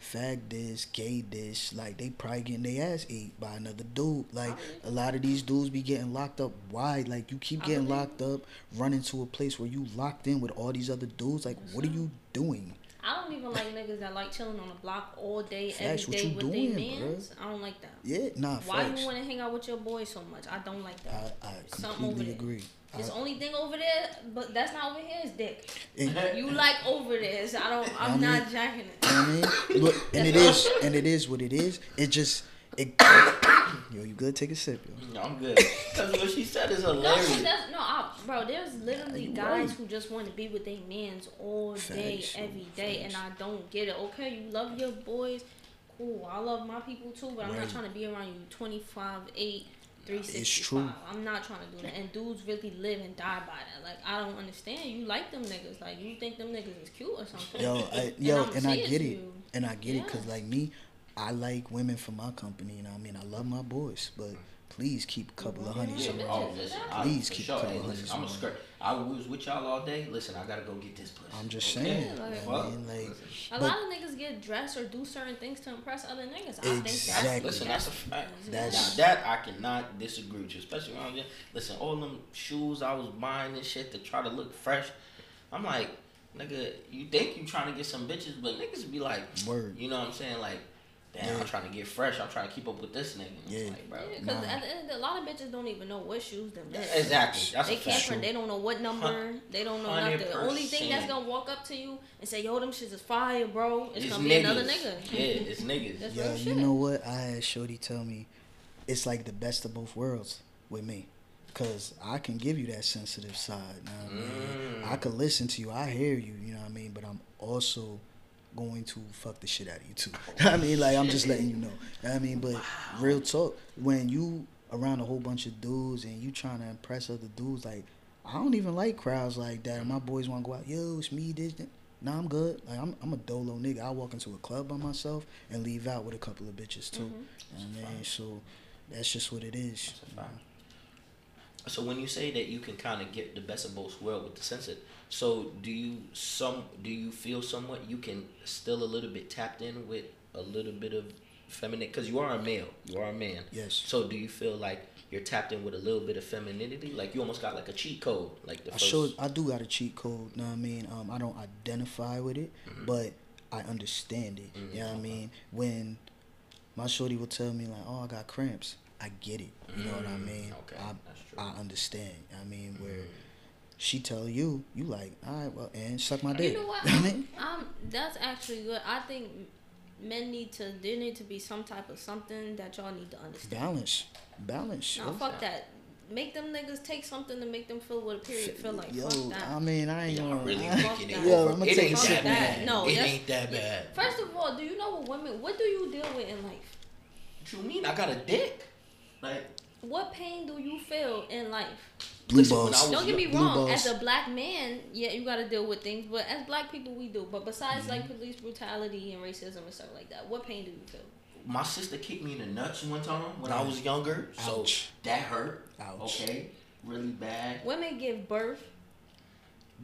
fag this, gay this, like they probably getting their ass ate by another dude. Like a lot of these dudes be getting locked up. Why? Like you keep getting locked up, run into a place where you locked in with all these other dudes. Like what are you doing? I don't even like niggas that like chilling on the block all day, Facts, every what day you with their mans. I don't like that. Yeah, nah, Why facts. you want to hang out with your boys so much? I don't like that. I, I Something over completely agree. This I- only thing over there, but that's not over here is dick. it- You like over there, so I don't. I'm I mean- not jacking it. You know what I mean? [LAUGHS] Look, and it That's is, and it is what it is. It just, it. [COUGHS] yo, you good? Take a sip, yo. No, I'm good. Because what she said is No, hilarious. see, no, I, bro. There's literally guys who just want to be with their mans all day, Facts, every day, and I don't get it. Okay, you love your boys, cool. I love my people too, but I'm not trying to be around you 25, 8, 365. It's true. I'm not trying to do that. And dudes really live and die by that. Like I don't understand. You like them niggas. Like you think them niggas is cute or something. Yo, I, [LAUGHS] And yo, I'ma and I say it get to it, you. and I get it, cause Yeah. like me, I like women from my company. You know, what I mean, I love my boys, but please keep a couple of honeys Yeah, around. Oh, I, Please keep sure. a couple Hey, hundreds listen, I'm a on. skirt. I was with y'all all day. Listen, I gotta go get this pussy. I'm just Okay? saying. Yeah, like- you know Fuck. what I mean, like, A lot of niggas get dressed or do certain things to impress other niggas. I think that's Exactly. Listen, that's a fact. That's- now, that I cannot disagree with you, especially when I was young. Listen, all them shoes I was buying and shit to try to look fresh. I'm like, nigga, you think you trying to get some bitches, but niggas be like, Word. you know what I'm saying? Like, damn, Yeah. I'm trying to get fresh. I'm trying to keep up with this nigga. It's Yeah. like, bro. Yeah, because Nah. at the end, of the- a lot of bitches don't even know what shoes them. Yeah, is. exactly. That's They a can't. fact. They don't know what number. They don't know nothing. The only thing that's gonna walk up to you and say, "Yo, them shits is fire, bro." It's, It's gonna be another nigga. Yeah, it's niggas. That's yo, real you shit. know what? I had Shorty tell me, it's like the best of both worlds with me, cause I can give you that sensitive side. Know what I mean? Mm. I could listen to you. I hear you. You know what I mean? But I'm also going to fuck the shit out of you too. [LAUGHS] I mean, like I'm just letting you know. You know what I mean, but real talk, when you around a whole bunch of dudes and you trying to impress other dudes, like I don't even like crowds like that. And my boys want to go out. Yo, it's me. This. that." Nah, I'm good. Like I'm, I'm a dolo nigga. I walk into a club by myself and leave out with a couple of bitches too. Mm-hmm. You know I mean, so that's just what it is. That's a fact. So when you say that you can kind of get the best of both worlds with the censored, so do you some do you feel somewhat you can still a little bit tapped in with a little bit of feminine because you are a male, you are a man. Yes. So do you feel like you're tapped in with a little bit of femininity? Like you almost got like a cheat code, like the I first. sure I do got a cheat code. Know what I mean? Um, I don't identify with it, Mm-hmm. but I understand it. You know what I mean? When my shorty will tell me like, "Oh, I got cramps," I get it. You know what I mean? okay, I that's true. I understand. I mean, where Mm. She tell you, you like, all right, well, and suck my dick. [LAUGHS] You know what? I mean, Um, that's actually good. I think men need to. There need to be some type of something that y'all need to understand. balance, balance. No, yo. fuck that. Make them niggas take something to make them feel what a period feel like. Yo, fuck that. I mean, I ain't Y'all gonna. really I- making it Fuck Yo. I'ma it take ain't sip that of bad. No, it ain't that bad. First of all, do you know what women? What do you deal with in life? What you mean? I got a dick. Like What pain do you feel in life? Blue Listen, balls. Don't get me Blue wrong. balls. As a black man, yeah, you got to deal with things. But as black people, we do. But besides Mm-hmm. like police brutality and racism and stuff like that, what pain do you feel? my sister kicked me in the nuts one time when I was younger, so Ouch. that hurt. Ouch. Okay, really bad. Women give birth.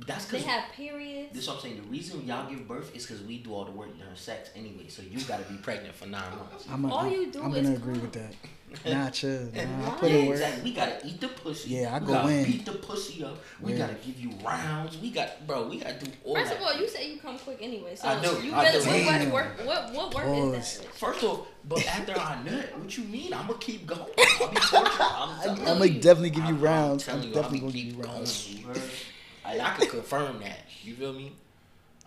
That's because They have periods. this. Is what I'm saying. The reason y'all give birth is because we do all the work during sex anyway. So you got to be pregnant for nine months. I'm, a, All I'm, you do I'm is gonna agree with that. Nah, chill. [LAUGHS] Nah, I Why? put in work. Exactly. We gotta eat the pussy. Yeah, I we go gotta in. Beat the pussy up. We Yeah. gotta give you rounds. We got, bro. We gotta do all First that. of all, you say you come quick anyway. So I do, you I better do. what, Damn. work, what what work Pause. is that? First off, but [LAUGHS] after I nut, what you mean? I'm gonna keep going. [LAUGHS] I'll be tortured. I'm I, telling I'm gonna definitely give you I'm- rounds. I'm I'm, telling you, I'll definitely gonna give you rounds. Going. I, I can confirm that. You feel me?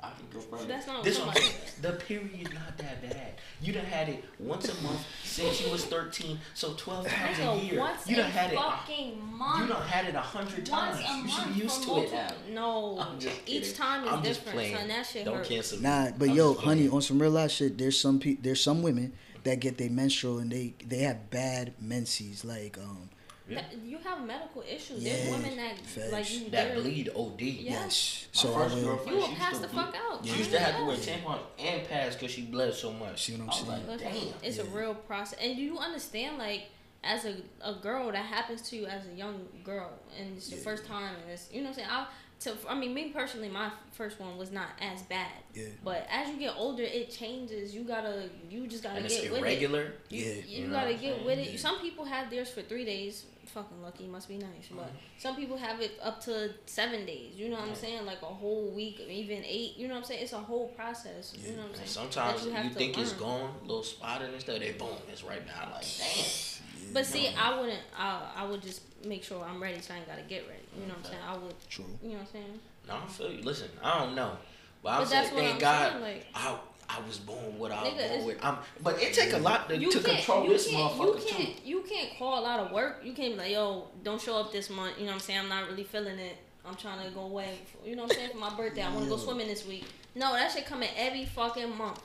I can confirm. That's not this. what What I'm I'm saying. The period not that bad. You done had it once a month since you was 13, so 12 times a Nigga, year. once You a done had it. fucking month. You done had it a hundred once times. a You should be used to it now. No, I'm just each kidding. time is I'm just different. playing. Son, that shit Don't hurt. cancel me. Nah, but I'm yo, honey, on some real life shit, there's some pe- there's some women that get their menstrual and they they have bad menses. Like um, Yeah. That, you have medical issues. Yeah, There's women that facts. like you. That they're- bleed OD. Yeah. Yes. So I first girlfriend, You will she used pass to the bleed. fuck out. She used to have to wear tampons and pads because she bled so much. See what I'm saying? like, Listen, damn. it's a real process, and you understand like as a, a girl that happens to you as a young girl, and it's your Yeah. first time, and it's you know what I'm saying. I to I mean me personally, my first one was not as bad, Yeah. but as you get older, it changes. You gotta you just gotta And it's get with it. irregular. You, Yeah. you, You know gotta get with it. Yeah. Some people have theirs for three days. Fucking lucky, must be nice. But Mm-hmm. some people have it up to seven days. You know what I'm saying? Like a whole week, or even eight. You know what I'm saying? It's a whole process. You know what I'm And saying? sometimes That you, have to think it's learn. gone, little spotted and stuff. They boom, it's right now. Like damn. [LAUGHS] But see, I wouldn't. I I would just make sure I'm ready, so I ain't gotta get ready. You know what I'm saying? I would. True. You know what I'm saying? No, I feel you. Listen, I don't know, but I'm But saying, thank I'm God, saying, like- I I was born what I was Nigga, born with. I'm, but it take a lot to, to control this can't. You too. can't. You can't call a lot of work. You can't be like, yo, don't show up this month. You know what I'm saying? I'm not really feeling it. I'm trying to go away. For, you know what I'm saying? For my birthday, I want to go swimming this week. No, that shit coming every fucking month,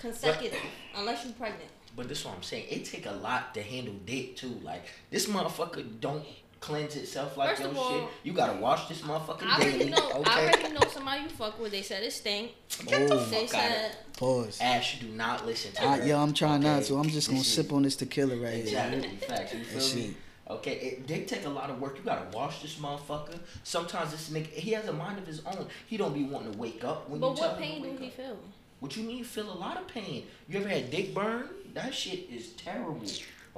consecutive, unless you're pregnant. But this is what I'm saying. It take a lot to handle dick too. Like this motherfucker don't cleanse itself like First your of all, shit. You gotta wash this motherfucker I daily. already know. okay. I already know somebody you fuck with. They said oh, it stink. Get Oh. They fuck out said Pause. Ash, do not listen to I, her. yeah, I'm trying not Okay? to. I'm just gonna This sip is- on this tequila right Exactly. here. Facts. You feel That me? shit. Okay, it, they take a lot of work. You gotta wash this motherfucker. Sometimes this nigga, he has a mind of his own. He don't be wanting to wake up when But you tell what him pain to do wake he up. feel? What you mean? Feel a lot of pain. You ever had dick burn? That shit is terrible.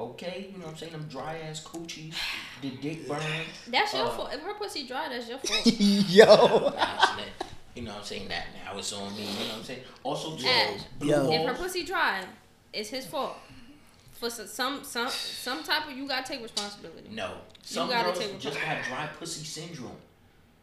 Okay, you know what I'm saying? Them dry ass coochies, the dick [SIGHS] burn. That's your Uh, fault. If her pussy dry, that's your fault. [LAUGHS] Yo. Nah, it's that- You know what I'm saying? That now it's on me. You know what I'm saying? Also, too, Ash, Yo. if her pussy dry, it's his fault. For some some some type of you gotta take responsibility. No, some gotta girls take just have dry pussy syndrome.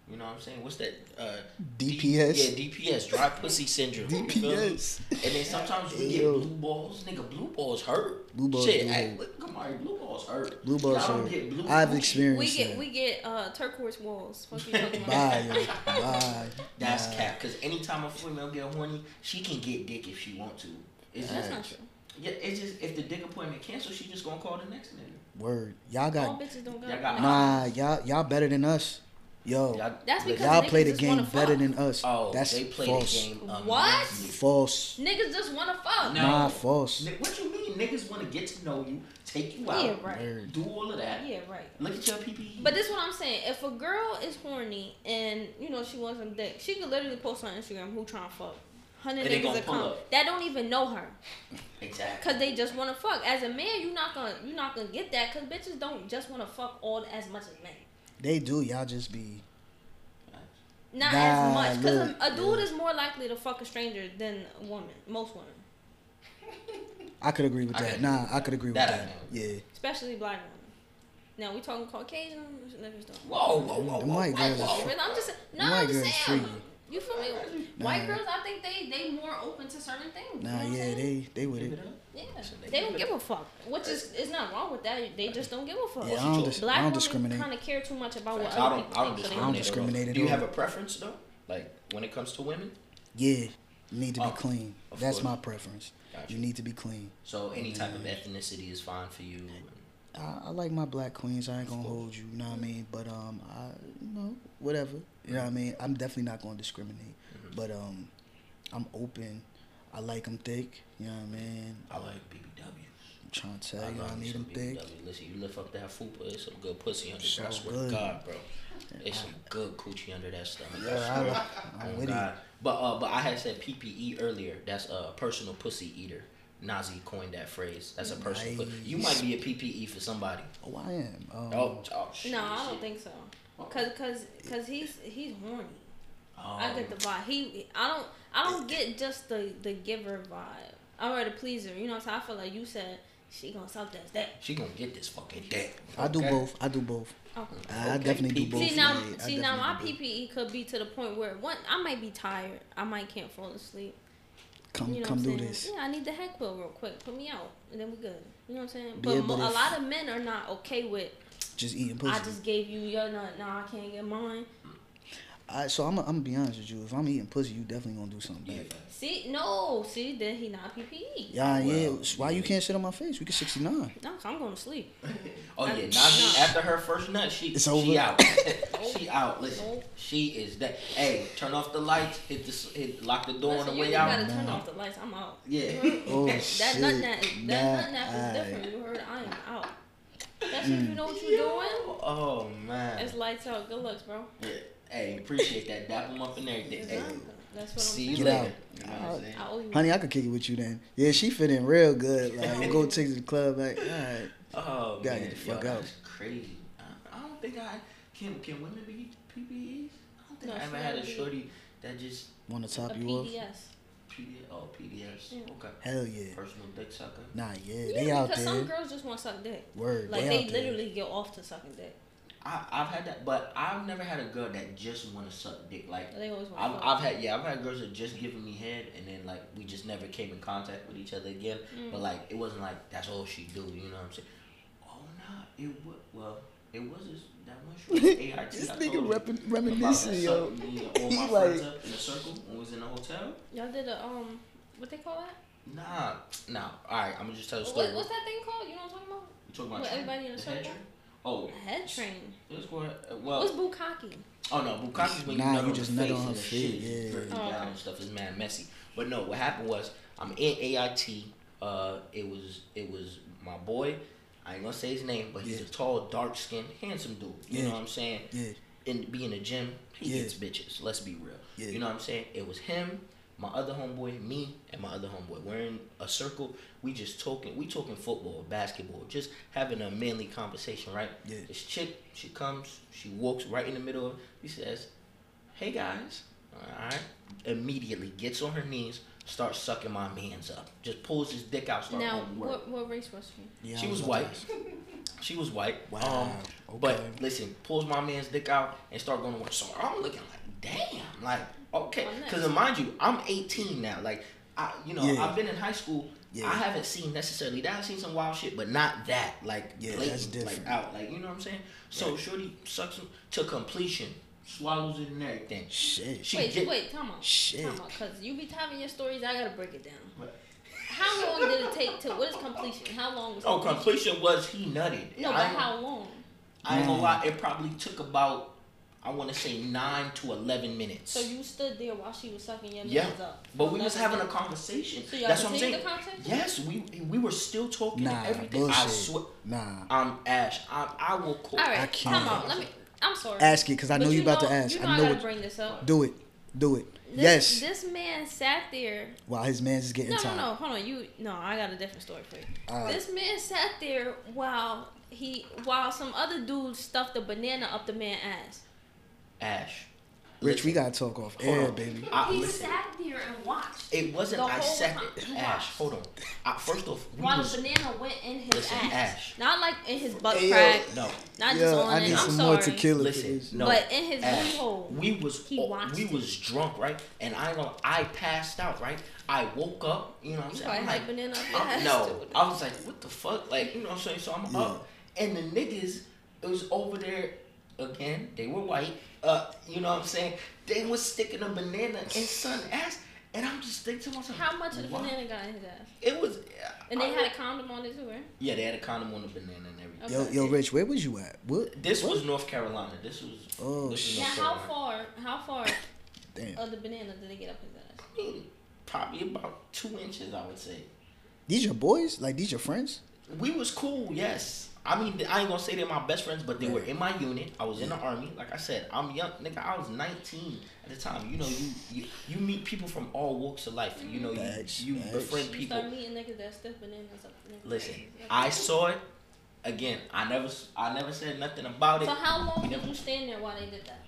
You know what I'm saying? What's that? Uh, DPS? yeah, DPS, dry pussy syndrome. You feel me? DPS. And then sometimes we get blue balls. Nigga, blue balls hurt. Blue balls Shit, do hey, hurt. look, come on, blue balls hurt. Blue balls Y'all hurt. get blue I've coochie. experienced We get that. we get uh turquoise walls. Fuck you talking about? Bye, yo. [LAUGHS] Bye. That's Bye. cap. Cause anytime a female get horny, she can get dick if she want to. It's That's just, not true. yeah, it's just if the dick appointment canceled, she just gonna call the next nigga. Word. Y'all All got bitches don't got. Y'all got nah. Y'all y'all better than us. Yo. Y'all, That's because Y'all play the game better fuck. than us. oh, That's they play false. the game. What? False. Niggas just wanna fuck. No. Nah, false. Ni- What you mean? Niggas want to get to know you, take you out, Yeah, right. Do all of that. Yeah, right. Look at your PPE. But this is what I'm saying. If a girl is horny and you know she wants some dick, she could literally post on Instagram who trying to fuck. Hundred niggas gonna that come up. that don't even know her, exactly. cause they just want to fuck. As a man, you not gonna you not gonna get that, cause bitches don't just want to fuck all as much as men. They do. Y'all just be. Not Nah, as much, cause a, a dude yeah. is more likely to fuck a stranger than a woman. Most women, I could agree with I that. could Nah, I could agree with that. that. That Yeah. especially black women. Now we talking Caucasian. Whoa, whoa, whoa, whoa, white whoa, girls whoa. is I'm just no, White I'm just girls saying. freaky. You feel me? Nah. White girls, I think they they more open to certain things. you know Nah, yeah, they they with Give it. It up. Yeah, So they they don't give a fuck. Which is is not wrong with that. They just don't give a fuck. Yeah, I don't, dis- Black I don't women discriminate. kind of care too much about what Facts. other I don't, people I don't think. discriminate. I don't discriminate Do you have a preference though? Like when it comes to women? Yeah, you need to be Oh, clean. That's course. my preference. Gotcha. You need to be clean. So any type of ethnicity is fine for you. I, I like my black queens. I ain't gonna hold you. You know what I mean? But um, I you know whatever. You know what I mean? I'm definitely not gonna discriminate. Mm-hmm. But um, I'm open. I like them thick. You know what I mean? I like BBW. I'm trying to tell I you, I need some them thick. BBW. Listen, you lift up that fupa, it's some good pussy under So there. I swear good. to God, bro. It's some good coochie under that stomach. Yeah, I I swear. like- I'm Oh, with God. But uh, but I had said PPE earlier. That's a personal pussy eater. Nazi coined that phrase. That's a personal. pu- you might be a PPE for somebody. Oh, I am. Um, Oh, oh shit. No, I don't shit. think so. Cause, cause, cause he's he's horny. Oh, I get um, the vibe. He, I don't, I don't get just the the giver vibe. I'm ready to please her. You know, what I'm saying? I feel like you said she gonna suck that dick. She gonna get this fucking dick. I do both. I do both. Okay. I Okay, definitely do both. See now, yeah, see now, my definitely do both. PPE could be to the point where one, I might be tired. I might can't fall asleep. Come, You know come what do I'm saying? this. Yeah, I need the heck pill real quick. Put me out, and then we're good. You know what I'm saying? Yeah, But, but a lot of men are not okay with. Just eating pussy. I just gave you your nut. Now I can't get mine. I, so I'm, I'm gonna be honest with you. If I'm eating pussy, you definitely gonna do something Yeah. bad. See, no, see, then he not PPE. Yeah, yeah. Why you can't sit on my face? We get 69. No, 'cause I'm going to sleep. [LAUGHS] Oh yeah, I- Nazi no. after her first nut, she It's she out. [LAUGHS] she out. Listen, she is that. Hey, turn off the lights. Hit the hit lock the door on the you way ain't out. gotta turn Nah. off the lights. I'm out. Yeah. Oh That shit. nut nap, that Nah, nut nap is aight. different. You heard? I am out. That's Mm. if you know what you're doing. Oh man. It's lights out. Good looks, bro. Yeah. Hey, appreciate that. Dap them up and everything. Hey, That's what I'm see you later. You know what I'm saying? I owe. Honey, I could kick it with you then. Yeah, she fit in real good. Like, we go [LAUGHS] take to the club. Like, all right. Oh Gotta man, get the yo, fuck out. that's crazy. I, I don't think I can. Can women be PPEs? I don't think No, I ever had a gotta shorty that just Want to A top you off? PDS. PD. Oh, PDS. Yeah. Okay. Hell yeah. Personal dick sucker. Nah, yeah, Yeah, they out because some there. girls just want to suck dick. Word, Like they, they literally get off to sucking dick. I, I've had that, but I've never had a girl that just want to suck dick. Like. I've, I've had yeah, I've had girls that just giving me head, and then like we just never came in contact with each other again. Mm. But like it wasn't like that's all she do. You know what I'm saying? Oh no, it was well, it was just that one short [LAUGHS] AIT. This nigga told you reppin- about reminiscing, yo. me all [LAUGHS] my like- up in a circle when we was in a hotel. Y'all did a um, what they call that? Nah, nah. All right, I'm gonna just tell the What, story. what's that thing called? You know what I'm talking about? You talking about train? everybody in a circle? Head train? Oh, A head train. it was called. uh, Well, What's bukkake? Oh no, Bukkake's when Nah, you nut you on just the nut on her the feet, shit is yeah. dripping Oh, down and stuff is mad messy. But no, what happened was I'm in AIT. Uh, it was it was my boy. I ain't gonna say his name, but he's Yeah. a tall, dark skinned, handsome dude. You Yeah. know what I'm saying? Yeah. And be in the gym, he Yeah. gets bitches. Let's be real. Yeah. You know what I'm saying? It was him, my other homeboy, me, and my other homeboy. We're in a circle. We just talking. We talking football, basketball, just having a manly conversation, right? Yeah. This chick, she comes, she walks right in the middle. of He says, "Hey guys," all right. Immediately gets on her knees, starts sucking my man's up. Just pulls his dick out, starts Now, going to work. what what race was she? Yeah, She was white. [LAUGHS] She was white. Wow, Um, But listen, pulls my man's dick out and start going to work. So I'm looking like, damn, like okay, nice. because mind you, I'm 18 now. Like I, you know, Yeah. I've been in high school. Yeah. I haven't seen necessarily that. I've seen some wild shit, but not that. Like Yeah, blatant, that's different. Like out, like you know what I'm saying. So Shorty sucks him to completion, swallows it and everything. Shit. She wait, get- wait, time out. Shit. Time out, cause you be telling your stories. I gotta break it down. What? How long did it take to? What is completion? How long was? Oh, completion was he nutted. No, I but ain't- how long? I ain't gonna Mm. lie. It probably took about, I want to say nine to 11 minutes. So you stood there while she was sucking your Yeah, man's up. But we was Eleven having a conversation. So y'all That's what I'm saying. the conversation? Yes, we we were still talking Nah, and everything. I bullshit. swear. Nah. I'm Ash. I, I will call. All right, I can't. time out. Let me. I'm sorry. Ask it, because I know you about to ask. You know I I, know gotta it. bring this up. Do it. Do it. This, yes. This man sat there. While his man's is getting No, no, tired. no. Hold on. You. No, I got a different story for you. All right. This man sat there while he while some other dude stuffed a banana up the man's ass. Ash. Rich, we gotta talk off Hold air, on. baby. I, he listen, sat there and watched. it wasn't. the I whole sat time. there. Ash, hold on. I, first off, we While was, the banana went in his Listen, ass. Ash. Not like in his butt Hey, crack. no. Not just on I it. need I'm some sorry. more tequila for Listen, no. But in his Ash, hole. we was he watched we it. was drunk, right? And I ain't gonna. I passed out, right? I woke up. You know what I'm You saying? I'm like, banana I'm- ass, no. too. I was like, what the fuck? Like, you know what I'm saying? So I'm Yeah. up, and the niggas, it was over there again. They were white. Uh, you know what I'm saying? They was sticking a banana in son ass, and I'm just thinking to myself, How much of the why? banana got in his ass? It was. And they I- had a condom on it too, right? Yeah, they had a condom on the banana and everything. Okay. Yo, yo, Rich, where was you at? What? This was North Carolina. This was. Oh, this was shit. Now, how far? How far [COUGHS] Damn. of the banana did they get up his ass? I mean, probably about two inches, I would say. These your boys? Like these your friends? We was cool, yes. I mean, I ain't gonna say they're my best friends, but they were in my unit. I was in the army. Like I said, I'm young, nigga. I was 19 at the time. You know, you you, you meet people from all walks of life. You know, Facts, you, you facts. befriend You people. start meeting niggas that stiff bananas up. niggas' Listen. I saw it. Again, I never, s- I never said nothing about it. So how long We did never- you stand there while they did that?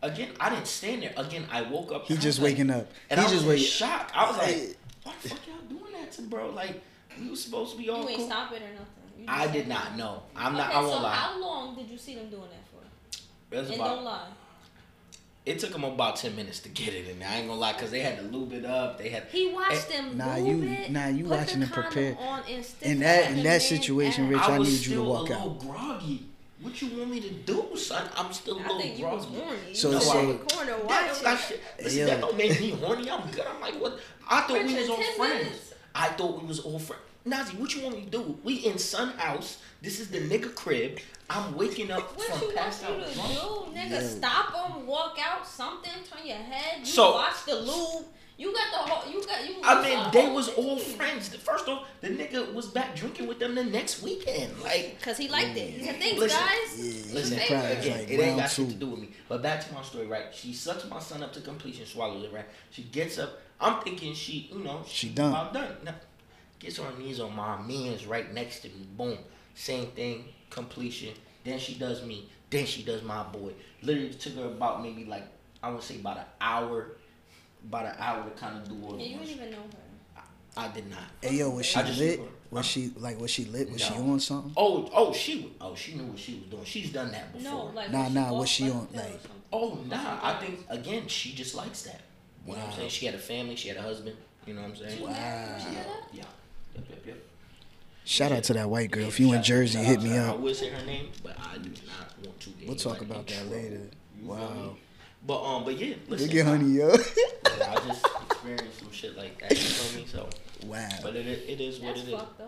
Again, I didn't stand there. Again, I woke up. He just was like- waking up. And he I was just in waking. shock. I was like, Hey. "Why the fuck y'all doing that to bro? Like, we was supposed to be all You ain't cool." stop it or nothing. I did not that. know. I'm not. I won't so lie. how long did you see them doing that for? It and about. don't lie. It took them about ten minutes to get it in there. I ain't gonna lie, cause they had to lube it up. They had. He watched them Nah, you- it, nah, you put watching the them prepare. condom On and In that- in in that situation. Rich, I I need you to still walk a out. little groggy. What you want me to do, son? I'm still a I little think you was groggy. horny. So- you was so- in the corner That, watching. that shit, listen, Yo. that don't make me horny. I'm good. I'm like, what? I thought we was all 10 friends. Minutes. I thought we was all friends. Nazi, what you want me to do? We in Sun House. This is the nigga crib. I'm waking up What from you want passed you out to drunk. do, nigga? Yo. Stop them, walk out, something, turn your head. You So- watch the lube. You got the whole. You got you. I mean, they whole was all friends. The first off, the nigga was back drinking with them the next weekend. Like, Cause he liked it. He said, "Thanks, Listen. guys." Yeah, Listen, Hey, again, like it ain't round got shit to do with me. But back to my story, right? She sucks my son up to completion, swallows it, right? She gets up. I'm thinking she, you know, She done. About done. No. Gets on her knees on my man's right next to me. Boom. Same thing, completion. Then she does me. Then she does my boy. Literally took her about maybe like I would say about an hour, about an hour to kind of do all Yeah, you this. didn't even know her. I did not. Hey yo, was she I lit? knew. Was she like was she lit? Was she No. on something? Oh, oh, she, oh, she knew what she was doing. She's done that before. No, like Nah, when nah, walked was she like on, that or like- Oh nah, I think again she just likes that. You know what I'm saying? She had a family, she had a husband. You know what I'm saying? She married? Was she Yeah, yeah, yep, yep, yep. Shout out to that white girl. Yeah, If you in Jersey, hit me up. her. I up. would say her name, but I do not want to. get We'll talk about that trouble. later. You Wow. But um, but yeah, listen. Look at honey, yo. [LAUGHS] I, I just [LAUGHS] experienced some shit like that. You feel me? So, wow, but it, it is what That's it is. up.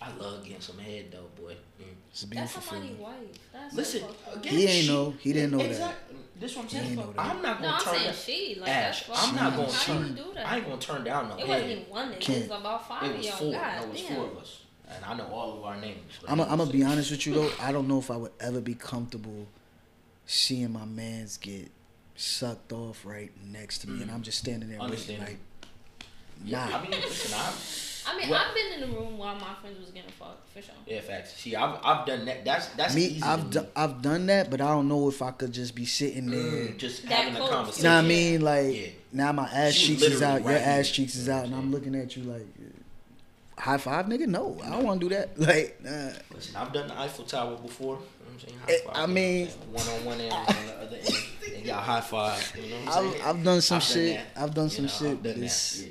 I love getting some head though, boy. Mm. it's a That's beautiful somebody's feeling. wife. That's Listen, so again, He ain't she- know. He didn't know that. Exactly. This what I'm He saying. ain't know that. I'm not gonna no, I'm turn saying down. she. Like Ash, that's I'm not gonna up. How you turn. do that? I ain't gonna turn down no It head. wasn't even one nigga. It Can't. was about five It of was y'all. four. God No, it was damn. four of us, and I know all of our names. I'm gonna be honest with you though. [LAUGHS] I don't know if I would ever be comfortable seeing my man's get sucked off right next to me, and mm-hmm. I'm just standing there waiting Understand. like, Yeah, nah. I mean, listen, I I mean, Well- I've been in the room while my friends was getting fucked for sure. yeah, facts. See, I've I've done that. That's that's me, easy. I've to done I've done that, but I don't know if I could just be sitting there. Mm, just That having a conversation. You know what I mean? Like Yeah. now my ass She cheeks is literally out, your right ass cheeks is out, and I'm I'm looking at you like, high five, nigga. No, I don't want to do that. [LAUGHS] Like, nah. Listen, I've done the Eiffel Tower before. You know I'm saying? Eh, High five, I mean- what I'm saying? one on one end, on the other end, [LAUGHS] and y'all high five. You know what I'm I've. I've done some I've shit. that. I've done You some know, shit, I've but done it's. Yeah,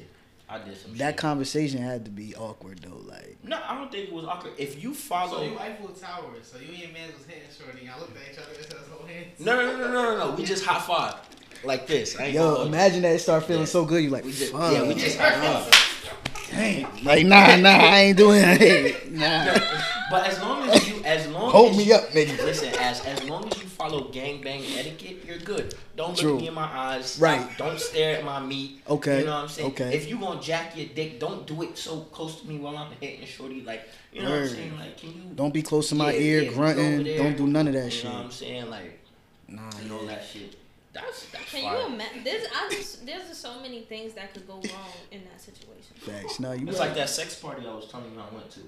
I did some that shit. conversation had to be awkward though. Like, No, I don't think it was awkward. If you follow, So you Eiffel Tower. So you and your man was hand shorty. Y'all looked at each other and said, "Oh, hands." no, no, no, no, no, no. We just high five like this. I ain't yo, imagine that start feeling Yeah. so good. You like, We just, fuck. yeah, we just high five. [LAUGHS] Dang. Like, nah, nah, I ain't doing it. [LAUGHS] Nah. But as long as you, as long Hold as me you- up, nigga. Listen, as as long as you follow gangbang etiquette, you're good. Don't look me in my eyes. Right. Don't stare at my meat. Okay, You know what I'm saying? okay. If you gonna jack your dick, don't do it so close to me while I'm hitting shorty. Like, you know what I'm saying? Like, can you? Don't be close to my Yeah, ear, yeah, grunting. Don't do none of that you shit. know what I'm saying? Like, Nah, and all that shit. That's that's Can fire. you imagine? There's, I just, there's just so many things that could go wrong in that situation. Facts. No, you It's right. like that sex party I was telling you I went to.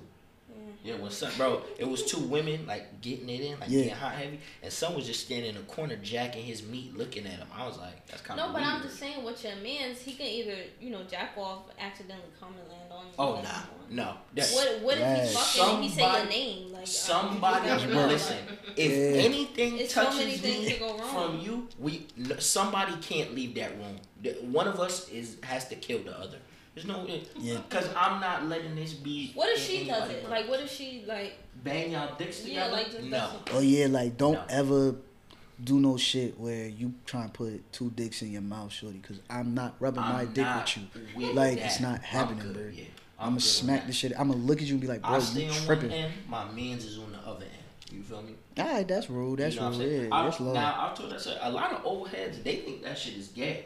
Yeah. Yeah, when some bro, it was two women like getting it in, like Yeah. getting hot heavy, and some was just standing in a corner jacking his meat, looking at him. I was like, that's kind of No, but I'm just saying, with your man's, he can either, you know, jack off, accidentally come and land on you. Oh like, nah, come no. That, What, what if Right. he's fucking and he say your name? Like, uh, somebody, you just never know, listen. If Yeah. anything It's so touches many me to go wrong. from you, we somebody can't leave that room. One of us is has to kill the other. There's no, Yeah. because I'm not letting this be. What if she does it? room. Like, what if she like? bang y'all dicks Yeah, together? like no. Oh yeah, like don't No. ever do no shit where you try and put two dicks in your mouth, shorty. Cause I'm not rubbing my I'm dick not with you. with Like, that. it's not happening, good, bro. Yeah, I'm gonna smack that. the shit. I'm gonna look at you and be like, bro, I you tripping. end, my man's is on the other end. You feel me? All right, that's rude. That's you know what I'm rude. saying? Yeah, I- that's love. Now I told that shit. A lot of old heads they think that shit is gay.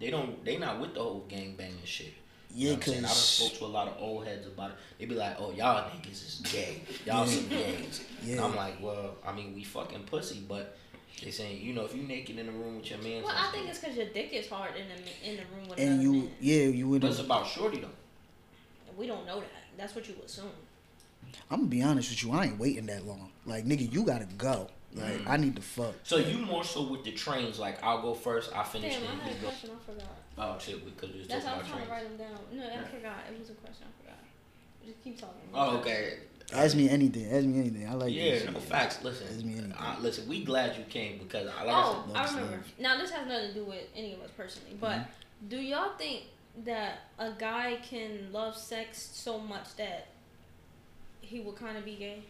They don't. They not with the whole gang banging shit. You yeah, cause what I'm saying? I done cause spoke to a lot of old heads about it. They be like, "Oh, y'all niggas is gay. Y'all some gays." And I'm like, "Well, I mean, we fucking pussy, but they saying, you know, if you naked in the room with your man, Well, I think it's because your dick is hard in the in the room with and you, man. yeah, you in But it's about shorty though. We don't know that. That's what you assume. I'm gonna be honest with you. I ain't waiting that long. Like nigga, you gotta go. Like Mm. I need to fuck. So you more so with the trains, like I'll go first, I finish, Damn, I then had a go. question. I forgot. Oh shit, because we was That's talking why I'm about trying to write them down. No, I Yeah. forgot. It was a question. I forgot. Just keep talking. Oh, okay. Ask me anything. Ask me anything. I like you. Yeah, this. no facts. Ask Listen, me anything. uh, listen. We glad you came because, I like oh, I I said, remember. Now this has nothing to do with any of us personally, but Mm-hmm. do y'all think that a guy can love sex so much that he would kind of be gay?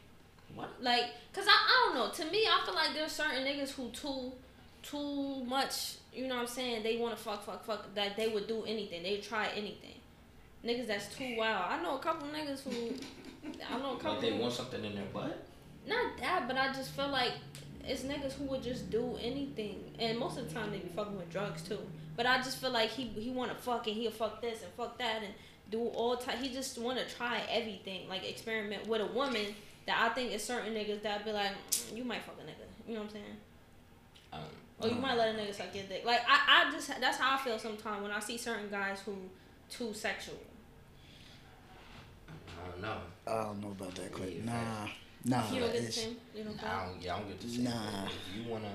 What? Like, cause I, I don't know. To me, I feel like there's certain niggas who too, too much. You know what I'm saying? They want to fuck, fuck, fuck. That they would do anything. They try anything. Niggas that's too wild. I know a couple niggas who. I know a couple. Like they want something in their butt? Not that, but I just feel like it's niggas who would just do anything, and most of the time they be fucking with drugs too. But I just feel like he he want to fuck and he'll fuck this and fuck that and do all type. He just want to try everything, like experiment with a woman. That I think is certain niggas that be like, "Mm, you might fuck a nigga. You know what I'm saying? Um, Or you um, might let a nigga suck your dick. Like I, I just that's how I feel sometimes when I see certain guys who too sexual. I don't know. I don't know about that, Clay. Yeah, Nah, nah. you don't get the same. You know. I don't, yeah, I don't get the same. Nah. If you wanna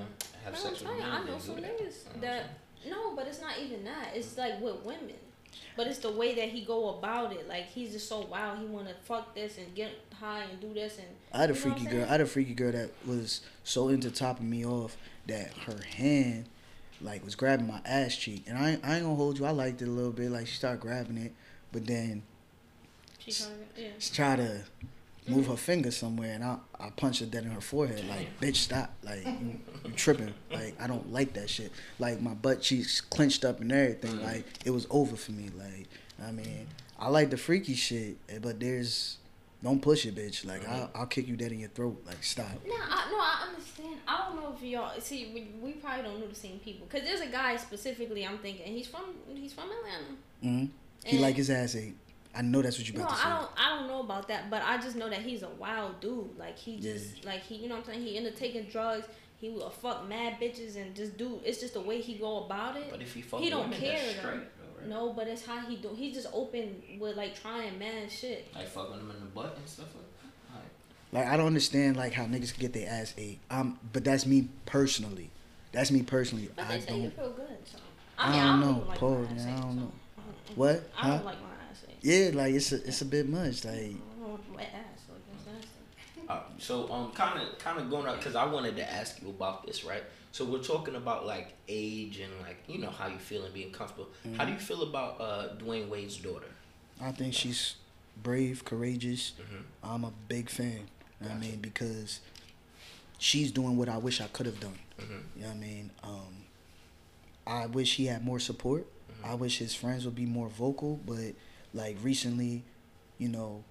have No, I'm sex with me, you, I know do some that. niggas You know what I'm that no, but it's not even that. It's like with women, but it's the way that he go about it. Like he's just so wild. He want to fuck this and get high and do this and. I had a You know what freaky girl. I had a freaky girl that was so into topping me off that her hand, like, was grabbing my ass cheek, and I, I ain't gonna hold you. I liked it a little bit. Like she started grabbing it, but then She to, yeah. she tried to move her finger somewhere, and I, I punched her dead in her forehead. Like, bitch, stop. Like, you, you tripping. Like, I don't like that shit. Like, my butt cheeks clenched up and everything. Like, it was over for me. Like, I mean, I like the freaky shit, eh, but there's, don't push it, bitch. Like, I'll, I'll kick you dead in your throat. Like, stop. No, I, no, I understand. I don't know if y'all see. We, we probably don't know the same people. Cause there's a guy specifically. I'm thinking he's from he's from Atlanta. hmm He And- like his ass ate. I know that's what you No, about to say. I don't. I don't know about that, but I just know that he's a wild dude. Like he Yeah. just, like he, you know what I'm saying. He into taking drugs. He will fuck mad bitches and just do. It's just the way he go about it. But if he fuck He don't women, care, that's straight, though, right? No, but it's how he do. He's just open with like trying mad shit. Like fucking them in the butt and stuff like that. Like, Like I don't understand like how niggas can get their ass ate. Um, but that's me personally. That's me personally. But I they say don't. feel good. So I mean, don't even know. like Pause, man, I don't know. What? I don't like my ass ate. Yeah, like it's a it's a bit much. Like I don't want wet ass. Like that's nasty. uh, so um, kind of kind of going up because I wanted to ask you about this, right? So we're talking about like age and like you know how you feel and being comfortable. How do you feel about uh Dwyane Wade's daughter? I think she's brave, courageous. Mhm. I'm a big fan. You know what I mean? Because she's doing what I wish I could have done. Mhm. You know what I mean? Um, I wish he had more support. I wish his friends would be more vocal, but like recently, you know,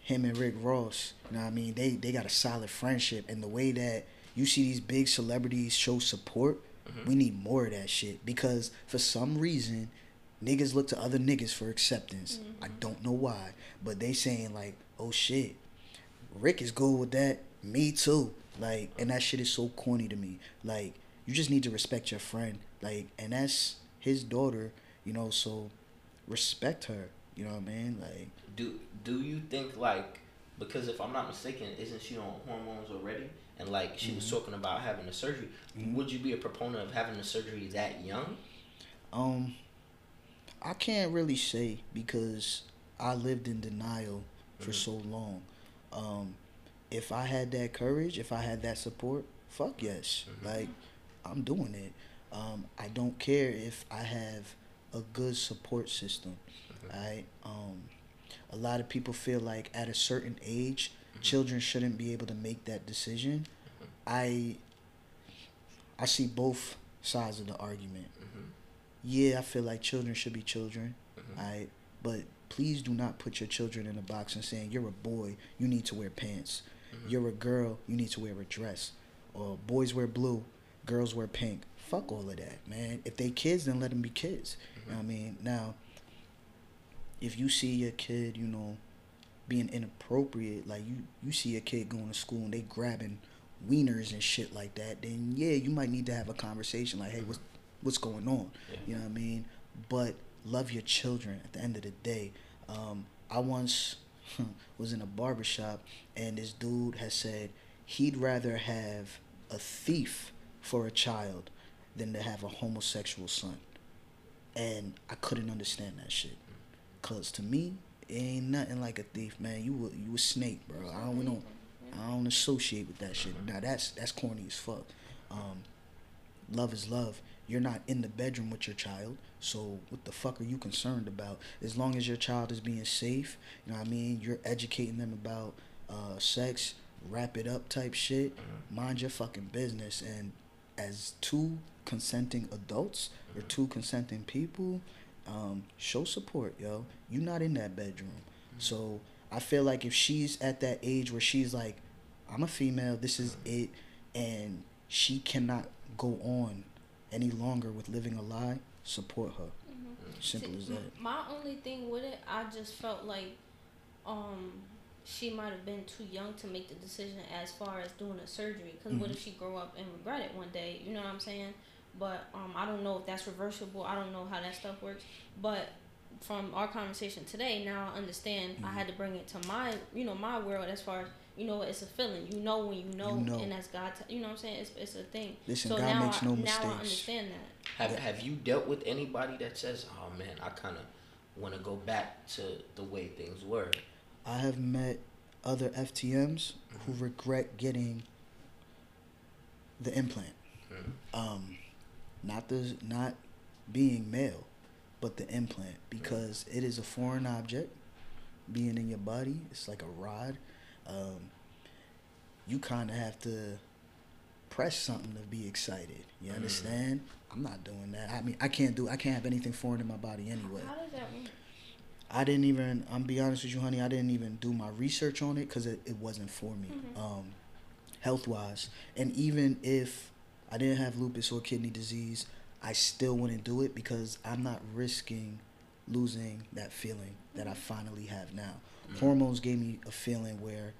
him and Rick Ross, you know what I mean? They they got a solid friendship and the way that you see these big celebrities show support, mm-hmm. we need more of that shit because for some reason niggas look to other niggas for acceptance. I mm-hmm. don't know why, but they saying like, "Oh shit, Rick is good with that. Me too." Like, and that shit is so corny to me. Like, you just need to respect your friend. Like, and that's his daughter, you know. So, respect her. You know what I mean? Like, Do do you think like because if I'm not mistaken, isn't she on hormones already? And like she was talking about having a surgery. Would you be a proponent of having the surgery that young? um, I can't really say because I lived in denial for Mhm. so long. Um, if I had that courage, if I had that support, fuck yes. Mhm. Like, I'm doing it. Um, I don't care if I have a good support system. Mhm. Right? Um, a lot of people feel like at a certain age. Children shouldn't be able to make that decision. I I see both sides of the argument. Mhm. Yeah, I feel like children should be children. Mhm. Right? But please do not put your children in a box and saying you're a boy, you need to wear pants. Mhm. You're a girl, you need to wear a dress. Or boys wear blue, girls wear pink. Fuck all of that, man. If they kids, then let them be kids. You know what I mean? Now, if you see your kid, you know, being inappropriate, like you, you see a kid going to school and they grabbing wieners and shit like that, then yeah, you might need to have a conversation like, hey, what's what's going on? Yeah. You know what I mean? But love your children at the end of the day. Um, I once [LAUGHS] was in a barber shop and this dude has said he'd rather have a thief for a child than to have a homosexual son. And I couldn't understand that shit. Cause to me, it ain't nothing like a thief, man. You a, you a snake, bro. I don't we don't I don't associate with that shit. Now that's that's corny as fuck. Um, love is love. You're not in the bedroom with your child, so what the fuck are you concerned about? As long as your child is being safe, you know what I mean. You're educating them about uh, sex. wrap it up type shit, mind your fucking business. And as two consenting adults or two consenting people, um, show support, yo. You're not in that bedroom. So I feel like if she's at that age where she's like, I'm a female, this is it, and she cannot go on any longer with living a lie, support her. Simple See, as that. My only thing with it, I just felt like, um, she might have been too young to make the decision as far as doing a surgery. Because what Mhm. if she grow up and regret it one day? You know what I'm saying? But um, I don't know if that's reversible. I don't know how that stuff works. But from our conversation today, now I understand. I Mhm. had to bring it to my, you know, my world as far as you know, it's a feeling. You know when you know, know. and that's God. T- you know what I'm saying? It's it's a thing. Listen, so God now makes I, no now I understand that. Have Have you dealt with anybody that says, "Oh man, I kind of want to go back to the way things were"? I have met other FTMs who Mm-hmm. regret getting the implant. Mhm. Um, not the not being male, but the implant because it is a foreign object being in your body. It's like a rod. Um, you kind of have to press something to be excited. You Mhm. understand? I'm not doing that. I mean, I can't do. I can't have anything foreign in my body anyway. How does that work? I didn't even. I'm be honest with you, honey. I didn't even do my research on it because it, it wasn't for me, Mhm. um, health wise. And even if I didn't have lupus or kidney disease, I still wouldn't do it because I'm not risking losing that feeling that I finally have now. Mhm. Hormones gave me a feeling where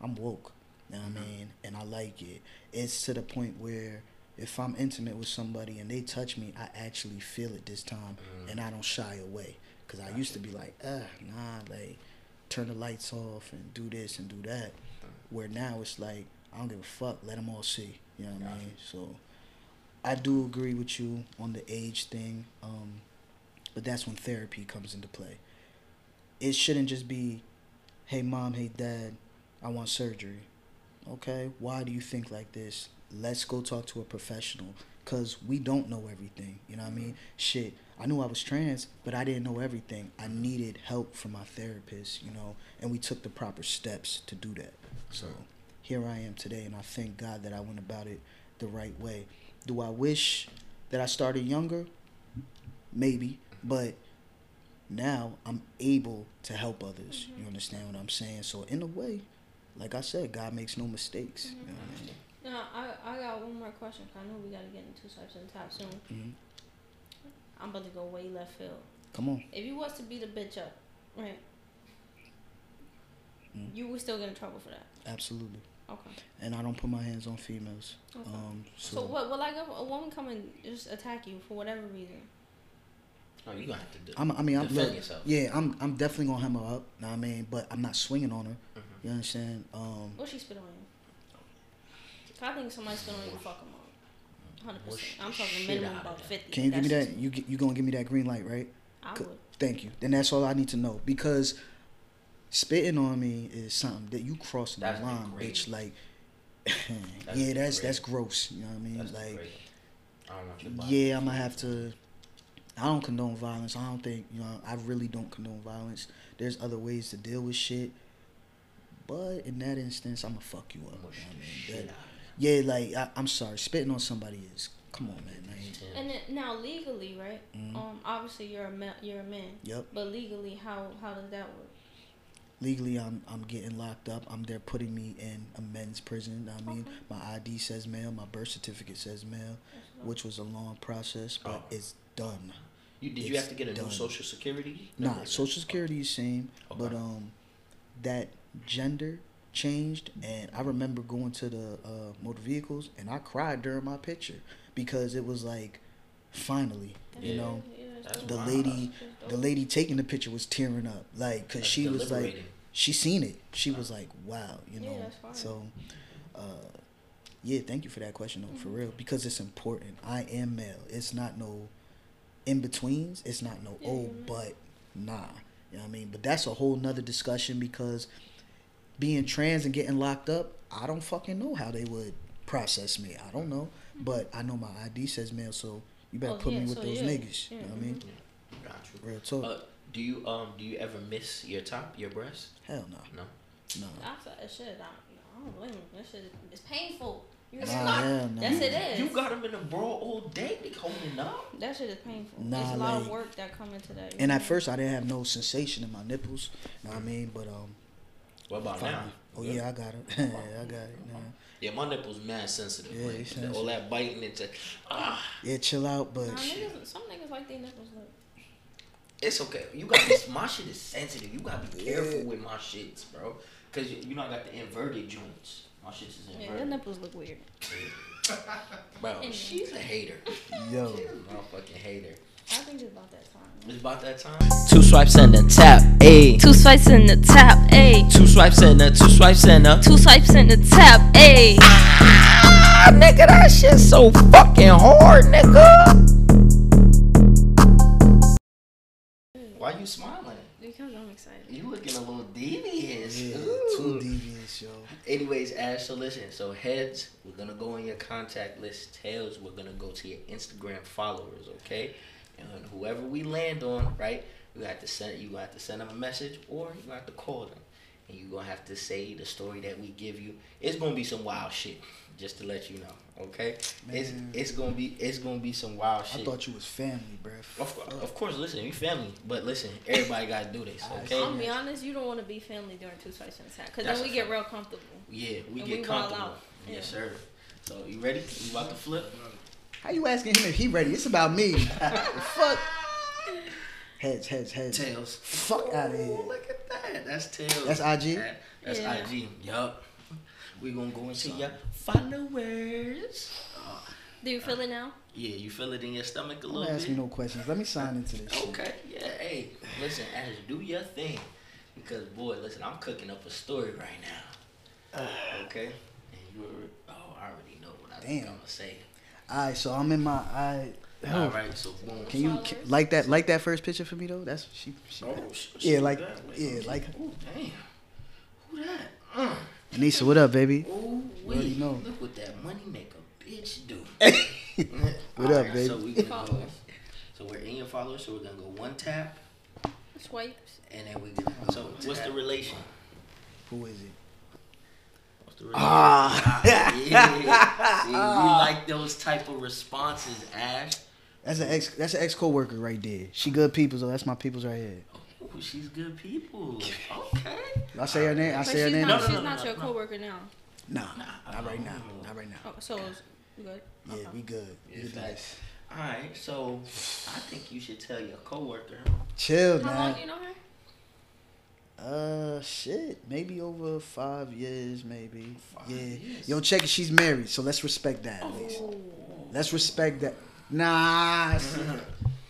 I'm woke. You know what Mhm. I mean? And I like it. It's to the point where if I'm intimate with somebody and they touch me, I actually feel it this time Mhm. and I don't shy away. Cause I used to be like, ah, nah, like turn the lights off and do this and do that. Where now it's like I don't give a fuck. Let them all see. You know what I mean? So I do agree with you on the age thing, um, but that's when therapy comes into play. It shouldn't just be, hey mom, hey dad, I want surgery. Okay, why do you think like this? Let's go talk to a professional because we don't know everything. You know what I mean? Shit, I knew I was trans, but I didn't know everything. I needed help from my therapist, you know, and we took the proper steps to do that. So here I am today, and I thank God that I went about it the right way. Do I wish that I started younger? Maybe, but now I'm able to help others. You understand what I'm saying? So in a way, like I said, God makes no mistakes. You know I mean? Now, I, I got one more question. 'cause I know we got to get into Swipes and Tap soon. Mhm. I'm about to go way left field. Come on. If you was to beat a bitch up, right, Mm. you would still get in trouble for that. Absolutely. Okay. And I don't put my hands on females. Okay. Um, so, so, what? Well, like if a woman come and just attack you for whatever reason. Oh, you gonna have to do. I'm, I mean, I'm defend look, yourself. yeah, I'm, I'm definitely gonna hem her up. Know what I mean, but I'm not swinging on her. Mhm. You understand? Um, What she spit on you? I think somebody spit on you. Fuck them up. Hundred percent. I'm talking minimum about them. fifty. can you give me that? You g- you gonna give me that green light, right? I C- would. Thank you. Then that's all I need to know because spitting on me is something that you crossing That's the line, degrading. bitch. Like, [LAUGHS] That's yeah, that's that's gross. You know what I mean? That's like, degrading. I don't want your body. yeah, I'm gonna have to. I don't condone violence. I don't think you know. I really don't condone violence. There's other ways to deal with shit, but in that instance, I'm gonna fuck you up. You know what I mean? shit That- yeah, like I, I'm sorry, spitting on somebody is. Come on, man. I. And then, now legally, right? Mhm. Um, obviously you're a ma- you're a man, Yep. but legally, how how does that work? Legally, I'm I'm getting locked up. I'm they're putting me in a men's prison. I mean, Okay. my ID says male, my birth certificate says male, which was a long process, but Oh. it's done. You did you have to get a done. new social security? Nah, social security is same, okay. but um, that gender changed, and I remember going to the uh, motor vehicles, and I cried during my picture because it was like, finally, That's you know, yeah, that's That's the wild. lady, the lady taking the picture was tearing up, like, cause she was like, deliberating. She seen it. She was like, wow, you Yeah, know. that's so, uh, yeah, thank you for that question, though, for Mhm. real, because it's important. I am male. It's not no in betweens. It's not no Yeah, oh, you're but nah. You know what I mean? But that's a whole nother discussion because being trans and getting locked up, I don't fucking know how they would process me. I don't know, but I know my ID says male, so you better Oh, put yeah, me with so those yeah. niggas. Yeah, You know what I mean? Got you. Real talk. Uh, do you um do you ever miss your top, your breast? Hell no, No. no. I said shit. I, I don't blame him. That shit is painful. You Nah, it's not- hell no. Yes, it is. You got them in the bra all day. They holding up. That shit is painful. Nah, There's a lot of work that come into that. And know? at first, I didn't have no sensation in my nipples. You know what I mean? But um, What about finally- oh yeah, I got it. yeah, [LAUGHS] I got it. Nah. Yeah, my nipples mad sensitive. Yeah, like, sensitive. all that biting into ah. Yeah, chill out, but Nah, niggas, some niggas like their nipples look. It's okay. You got this. [LAUGHS] My shit is sensitive. You gotta be careful with my shits, bro. Cause you, you know I got the inverted joints. My shit is inverted. Yeah, inverted. your nipples look weird. [LAUGHS] Bro, Anyway. she's a hater. [LAUGHS] yo, She's a motherfucking hater. I think it's about that time. It's about that time. Two swipes and a tap, ayy. Two swipes in the tap, ayy. Two swipes and a two swipes and a. Two swipes in the tap, ayy. Ah, nigga, that shit so fucking hard, nigga. Why you smiling? Because I'm excited. You looking a little devious. yeah, Ooh. too devious, yo. Anyways, Ash, so listen. So heads, we're gonna go on your contact list. Tails, we're gonna go to your Instagram followers, okay? And whoever we land on, right? You have to send you have to send them a message, or you have to call them, and you're gonna have to say the story that we give you. It's gonna be some wild shit, just to let you know, okay? It's Man. it's gonna be it's gonna be some wild shit. I thought you was family, bruh. of, of course, listen, we family, but listen, everybody gotta do this, okay? I'm gonna be honest, you don't want to be family during two swipes in the tap. Because That's then we get fact. real comfortable. Yeah, we And get we comfortable. out. Yes, Yeah. sir. So you ready? You about to flip? How you asking him if he ready? It's about me. [LAUGHS] Fuck. Heads, heads, heads. Tails. Fuck out of here. Look at that. That's tails. That's IG? That- That's Yeah. IG. Yup. We gonna go into your followers. Uh, Do you feel it now? yeah, you feel it in your stomach a Don't little ask bit. me no questions. Let me sign into this shit. Okay. Yeah. Hey, listen, Ash, do your thing, because boy, listen, I'm cooking up a story right now. [SIGHS] okay. And you were. Oh, I already know what I think Damn. I'm gonna say. All right, so I'm in my. I. All right. So boom. Can you can, like that? Like that first picture for me though? That's she. she Oh, sh- Yeah, sh- like- that. Wait, yeah, let like- see. Ooh, damn. Who that? Uh. Anissa, what up, baby? Ooh, You already wait. know. Look what that money make a bitch do. [LAUGHS] What up, Alright, baby? So we gonna go. Followers. So we're in your followers. So we're gonna go one tap, Swipes. and then we. Gonna, so what's the relation? Who is it? What's the [LAUGHS] relation? Ah. yeah. See, we like those type of responses, Ash. That's an ex. That's an ex coworker right there. She good people, so that's my peoples right here. Oh, she's good people. [LAUGHS] Okay. I say her name. I But say her name. not, No, no, she's no, not no, your no. coworker now. Nah, Nah, not right now. Not right now. Oh, so it's you good? Yeah, Okay. we good. We Yeah, can do facts. this. All right. So I think you should tell your coworker. Chill, How long man. do you know her? Uh, shit. Maybe over five years, maybe. Five yeah. years. Yo, check it. She's married, so let's respect that at least. Let's respect that. Nah. [LAUGHS]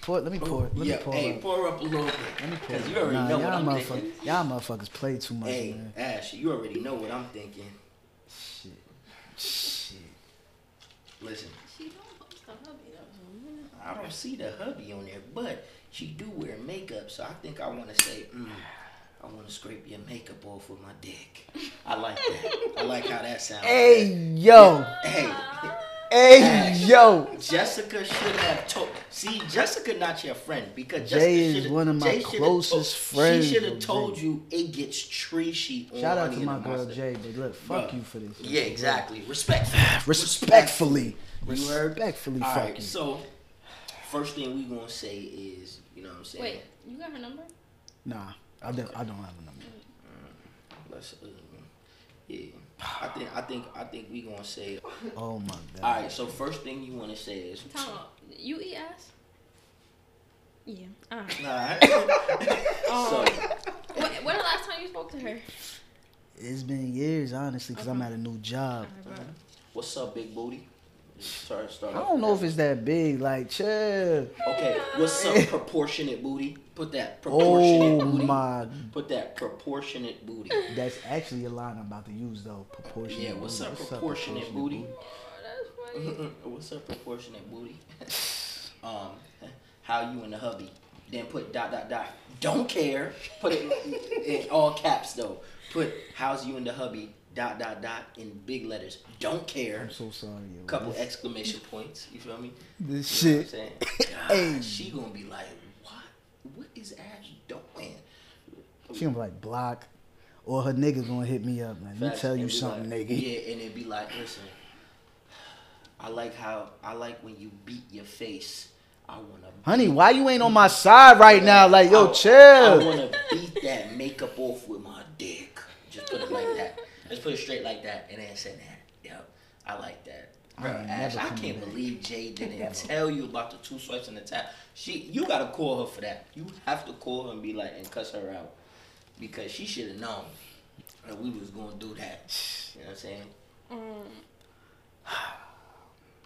pour, let me pour. Let yeah, me pour. hey, up. pour up a little bit. Let me pour. Cause you already nah, know what y'all I'm motherfuckers, thinking. y'all motherfuckers play too much, Hey, man. Ash, you already know what I'm thinking. Shit. Shit. Listen, She don't post the hubby though. I don't see the hubby on there, but she do wear makeup, so I think I want to say, mm, I want to scrape your makeup off with my dick. I like that. I like how that sounds. Hey, yo. Hey, Hey, Ash. yo. Jessica should have told. See, Jessica not your friend because Jay Jessica is one of my Jay closest told- friends, She should have told Jay. you it gets treachy on Shout out to my girl Monster. Jay, but look, fuck Bruh. you for this. Yeah, exactly. Respect. [SIGHS] Respectfully. You heard? Respectfully, All fuck right. you. So, first thing we gonna say is, you know what I'm saying? Wait, you got her number? Nah, I don't. I don't have a number. Let's. Uh, yeah. I think. I think. I think we gonna say. Oh my god. All right. So first thing you wanna say is. Tell her. You eat ass? Yeah. Alright. All right. Um, so, when, when the last time you spoke to her? It's been years, honestly, because I'm at a new job. Alright, bro. what's up, big booty? Start. Start. I don't know if it's that big. Like, chill. Okay. What's up, [LAUGHS] proportionate booty? Put that proportionate Oh booty. my. Put that proportionate booty. That's actually a line I'm about to use though. Proportionate. Yeah. What's booty. up, proportionate booty? Oh, that's funny. What's up, proportionate booty? [LAUGHS] um, how you and the hubby? Then put dot dot dot. Don't care. Put it in, all caps though. Put how's you and the hubby? Dot dot dot in big letters. Don't care. I'm so sorry. Yo. Couple This, exclamation points. You feel me? this You know what I'm shit. saying? [LAUGHS] Hey. God, she gonna be like, what? What is Ash doing? She gonna be like block. or her nigga gonna hit me up, man. Let me tell you something, like- nigga. Yeah, and it'd be like, listen, I like how I like when you beat your face. I wanna. Honey, why you ain't on my side right now? Like, yo, I- I wanna beat that makeup off with my dick. Just put it like that. Just put it straight like that, and then say that. Yep, I like that. I Ash, I can't back. believe Jay didn't tell you about the two swipes and the tap. She, you gotta call her for that. You have to call her and be like and cuss her out because she should have known that we was gonna do that. [SIGHS] You know what I'm saying? Um, [SIGHS]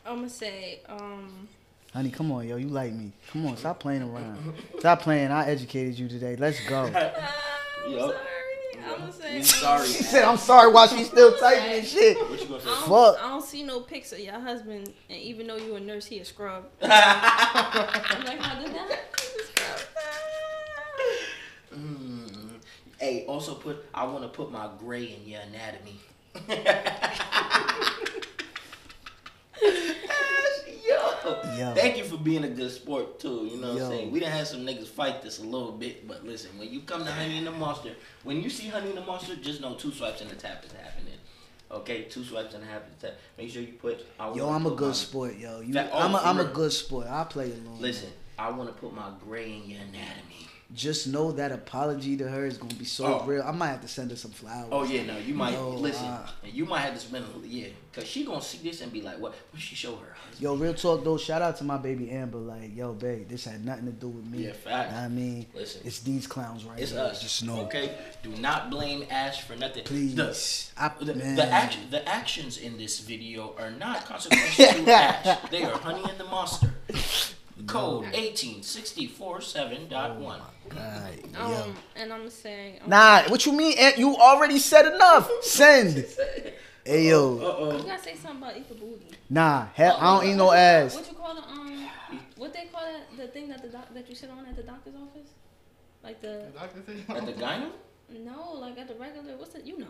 I'm gonna say, um, Honey, come on, yo. You like me. Come on, stop playing around. [LAUGHS] Stop playing. I educated you today. Let's go. I'm [LAUGHS] Yup. sorry. I'm gonna say, sorry. She said, I'm sorry while she's still typing and shit. What you gonna say? I don't, Fuck. I don't see no pics of your husband, and even though you're a nurse, he a scrub. [LAUGHS] I'm like, how did that? He's a. Mm. Hey, also put. I want to put my gray in your anatomy. [LAUGHS] [LAUGHS] Yo. Thank you for being a good sport too. You know what Yo. I'm saying? We done had some niggas fight this a little bit, but listen, when you come to Honey and the Monster, when you see Honey and the Monster, just know two swipes and the tap is happening. Okay, two swipes and a half is tap. Make sure you put. I yo, I'm a good my- sport, yo. You, Fa- oh, I'm a, I'm a good sport. I play along. Listen, I want to put my gray in your anatomy. Just know that apology to her is gonna be so Oh. real. I might have to send her some flowers. Oh yeah, no, you might listen. uh, and you might have to spend a little yeah, cause she gonna see this and be like, what? What she show her husband? Yo, real talk though. Shout out to my baby Amber. Like, yo, babe, this had nothing to do with me. Yeah, fact. I mean, Listen. it's these clowns right It's here. us. Just know. Okay, do not blame Ash for nothing. Please. The, I, the, the, act, the actions in this video are not consequential to [LAUGHS] Ash. They are Honey and the Monster. Code 18647.1. God, yo. Um, and I'm gonna um, Nah, what you mean? Aunt? You already said enough. Send. [LAUGHS] Hey yo. you Uh-oh. gotta say something about eat the booty. Nah, hell, I don't eat no ass. What you call the um? What they call that? The thing that the doc- that you sit on at the doctor's office? Like the The doctor said- At the gyno? no, like at the regular. What's it? You know.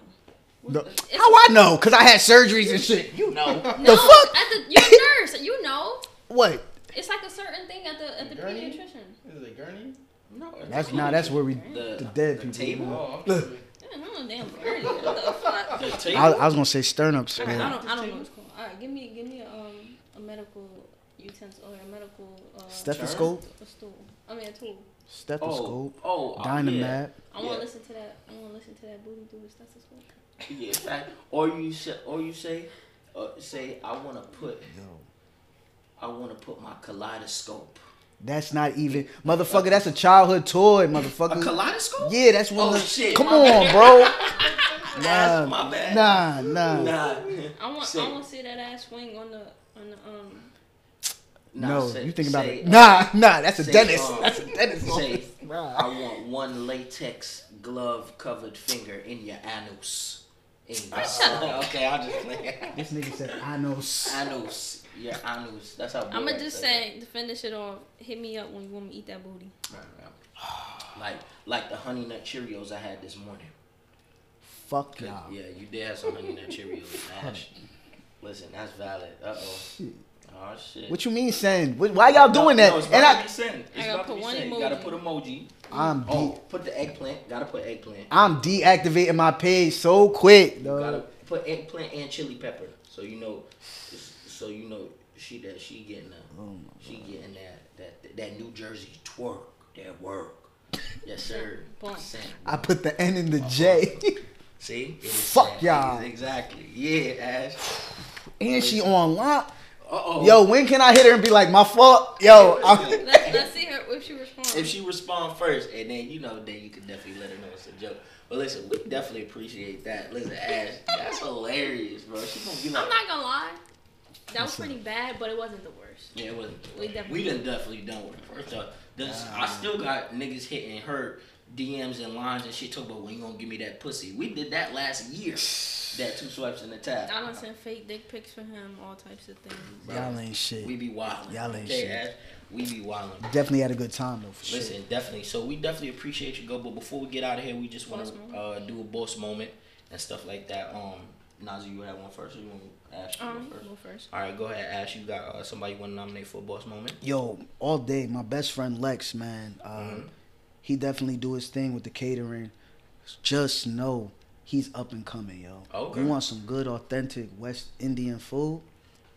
The- It's- how I know? Cause I had surgeries and shit. You know. No, the fuck? At the you're a nurse. You know. What? It's like a certain thing at the at the Gurney? pediatrician. Is it a gurney? No. That's nah. That's where we the, the dead the people. Table? Oh, [LAUGHS] Look. okay. Yeah, no damn gurney. The table? I, I was gonna say sternum All right, I don't, I don't know what it's called. All right, give me, give me a, um, a medical utensil or a medical uh, Stethoscope. a stool. I mean a tool. Stethoscope. Oh, oh, Dynamite. I want Yeah. to listen to that. I want to listen to that booty do a stethoscope. Yeah, fact. Or you say, or you say, uh, say, I want to put, Yo. I want to put my kaleidoscope. That's not even motherfucker. That's a childhood toy, A motherfucker. kaleidoscope? Yeah, that's one. Oh, the shit, come my on, bad. bro. [LAUGHS] That's my bad. nah, nah. Nah. I want, Say- I want to see that ass swing on the, on the um. Nah, no, say- you think about say, it. Nah, nah, that's a say, dentist. um, That's a dentist. Say, Right. I want one latex glove covered finger in your anus. Anus. [LAUGHS] okay, I'll just play. This nigga said, anus. anus. Your anus. That's how. I'm gonna just says say to finish it off. Hit me up when you want me to eat that booty. Right, right. Like, like the honey nut Cheerios I had this morning. Fuck 'Cause, y'all. Yeah, you did have some honey nut Cheerios. [LAUGHS] Ash. Listen, that's valid. Uh oh. Oh shit. What you mean send? What- Why y'all doing that? No, it's and to I, be sent. It's I gotta about to put be one sent. You gotta put emoji. I'm de- Oh, put the eggplant. Gotta put eggplant. I'm deactivating my page so quick, You gotta put eggplant and chili pepper, so you know, so you know she that she getting a, Oh she getting that that that New Jersey twerk, that work. Yes sir. Boom. I put the N in the J, [LAUGHS] See, Fuck sent. y'all. Exactly. Yeah, Ash. and she online. Uh oh. Yo, when can I hit her and be like, my fault? Yo, I'm, Let's, let's see her if she responds. If she respond first, and then you know, then you can definitely let her know it's a joke. But listen, we definitely appreciate that. Listen, Ash, that's hilarious, bro. She gonna be like, I'm not gonna lie. That was pretty bad, but it wasn't the worst. Yeah, it wasn't. We definitely- we done definitely done with it. First off, this, I still got niggas hitting her DMs and lines and shit talking about when you gonna give me that pussy. We did that last year. That two swipes in the tap. I done sent fake dick pics for him, all types of things. y'all ain't shit. We be wildin'. Y'all ain't okay, shit. Ash? We be wildin'. Definitely had a good time though, for sure. Listen, definitely. So we definitely appreciate you, go. But before we get out of here, we just want to uh, do a boss moment and stuff like that. Um, Nazi, you have one first, or you want Ash? you Um, go first? go first. All right, go ahead, Ash. You got uh, somebody you want to nominate for a boss moment? Yo, all day, my best friend Lex, man. Uh, Mhm. He definitely do his thing with the catering. just know he's up and coming, yo. Okay. You want some good, authentic West Indian food?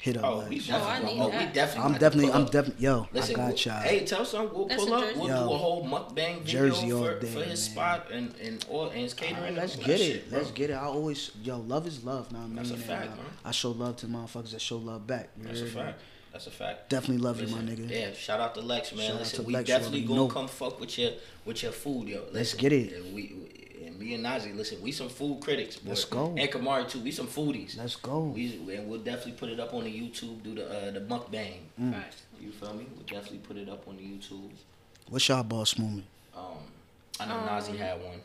Hit up. Oh, Lex. we Oh, I definitely. need Oh, we that. definitely. I'm definitely, I'm definitely, yo, Listen, I got we'll- y'all. Hey, tell some. We'll That's pull up. We'll Yo. do a whole mukbang video Jersey all for, day, for his man. spot and and all and his catering. Alright, and let's all get that it. shit, bro. let's get it. I always, yo, love is love. Now, I mean, That's a and, fact, uh, man. I show love to motherfuckers that show love back. You That's a heard me? fact. That's a fact. Definitely love you, my nigga. Yeah, shout out to Lex, man. Shout out Listen, to we Lex, definitely you gonna know. come fuck with your with your food, yo. Listen, Let's get it. We, we and me and Nazi, listen, we some food critics. Boy. Let's go. And Kamari too. We some foodies. Let's go. We and we'll definitely put it up on the YouTube. Do the uh, the mukbang. Mm. Facts. You feel me? We'll definitely put it up on the YouTube. What's y'all boss moment? Um, I know Nazi had one.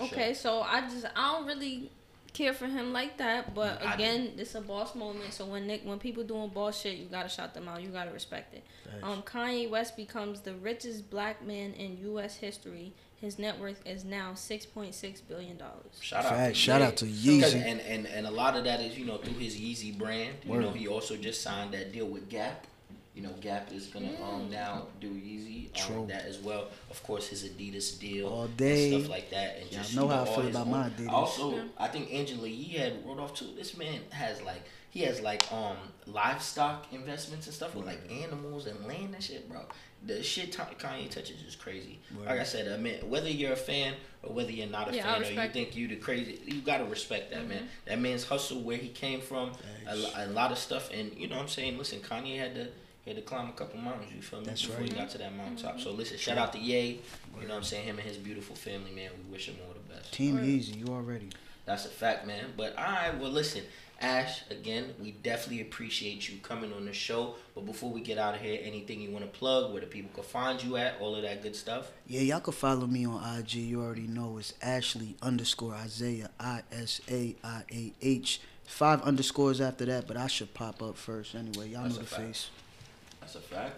Okay, sure. so I just I don't really care for him like that, but I do. again, it's a boss moment. So when Nick, when people doing boss shit, you gotta shout them out. You gotta respect it. Um, Kanye West becomes the richest black man in U.S. history. His net worth is now six point six billion dollars. Shout out Fact, to shout Ye. out to 'Cause- Yeezy. And, and and a lot of that is you know through his Yeezy brand. You know he also just signed that deal with Gap. You know Gap is gonna um now do Yeezy True. um, that as well. Of course his Adidas deal All and day. stuff like that. And Y'all just know you how I feel about own- my Adidas. Also, Yeah. I think Angela Yee had wrote off too. This man has like he has like um livestock investments and stuff with like animals and land and shit, bro. The shit Ta- Kanye touches is crazy. Like I said, uh, I mean, whether you're a fan or whether you're not a Yeah, fan or you think you the crazy, you gotta respect that man. Mm-hmm. That man's hustle, where he came from, a, a lot of stuff, and you know what I'm saying. Listen, Kanye had to. He had to climb a couple mountains, you feel me? That's before right. he got to that mountaintop. Mm-hmm. So listen, shout out to Ye. You know what I'm saying? Him and his beautiful family, man. We wish him all the best. Team Word. Easy, you already. That's a fact, man. But all right, well, listen, Ash. Again, we definitely appreciate you coming on the show. But before we get out of here, anything you want to plug, where the people can find you at, all of that good stuff. Yeah, y'all can follow me on IG. You already know it's Ashley underscore Isaiah I S A I A H. Five underscores after that, but I should pop up first anyway. Y'all That's know the fact. face. That's a fact.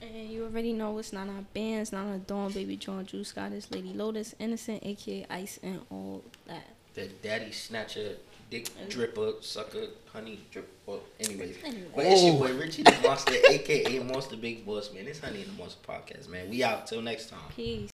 And you already know it's not our bands, not our Dawn, Baby John, Juice Goddess, Lady Lotus, Innocent, aka Ice, and all that. The daddy snatcher, dick dripper, sucker, honey drip. Well, anyways. Anyway. But it's your boy Richie the Monster, [LAUGHS] aka Monster Big Boss, man. It's Honey in the Monster podcast, man. We out till next time. Peace.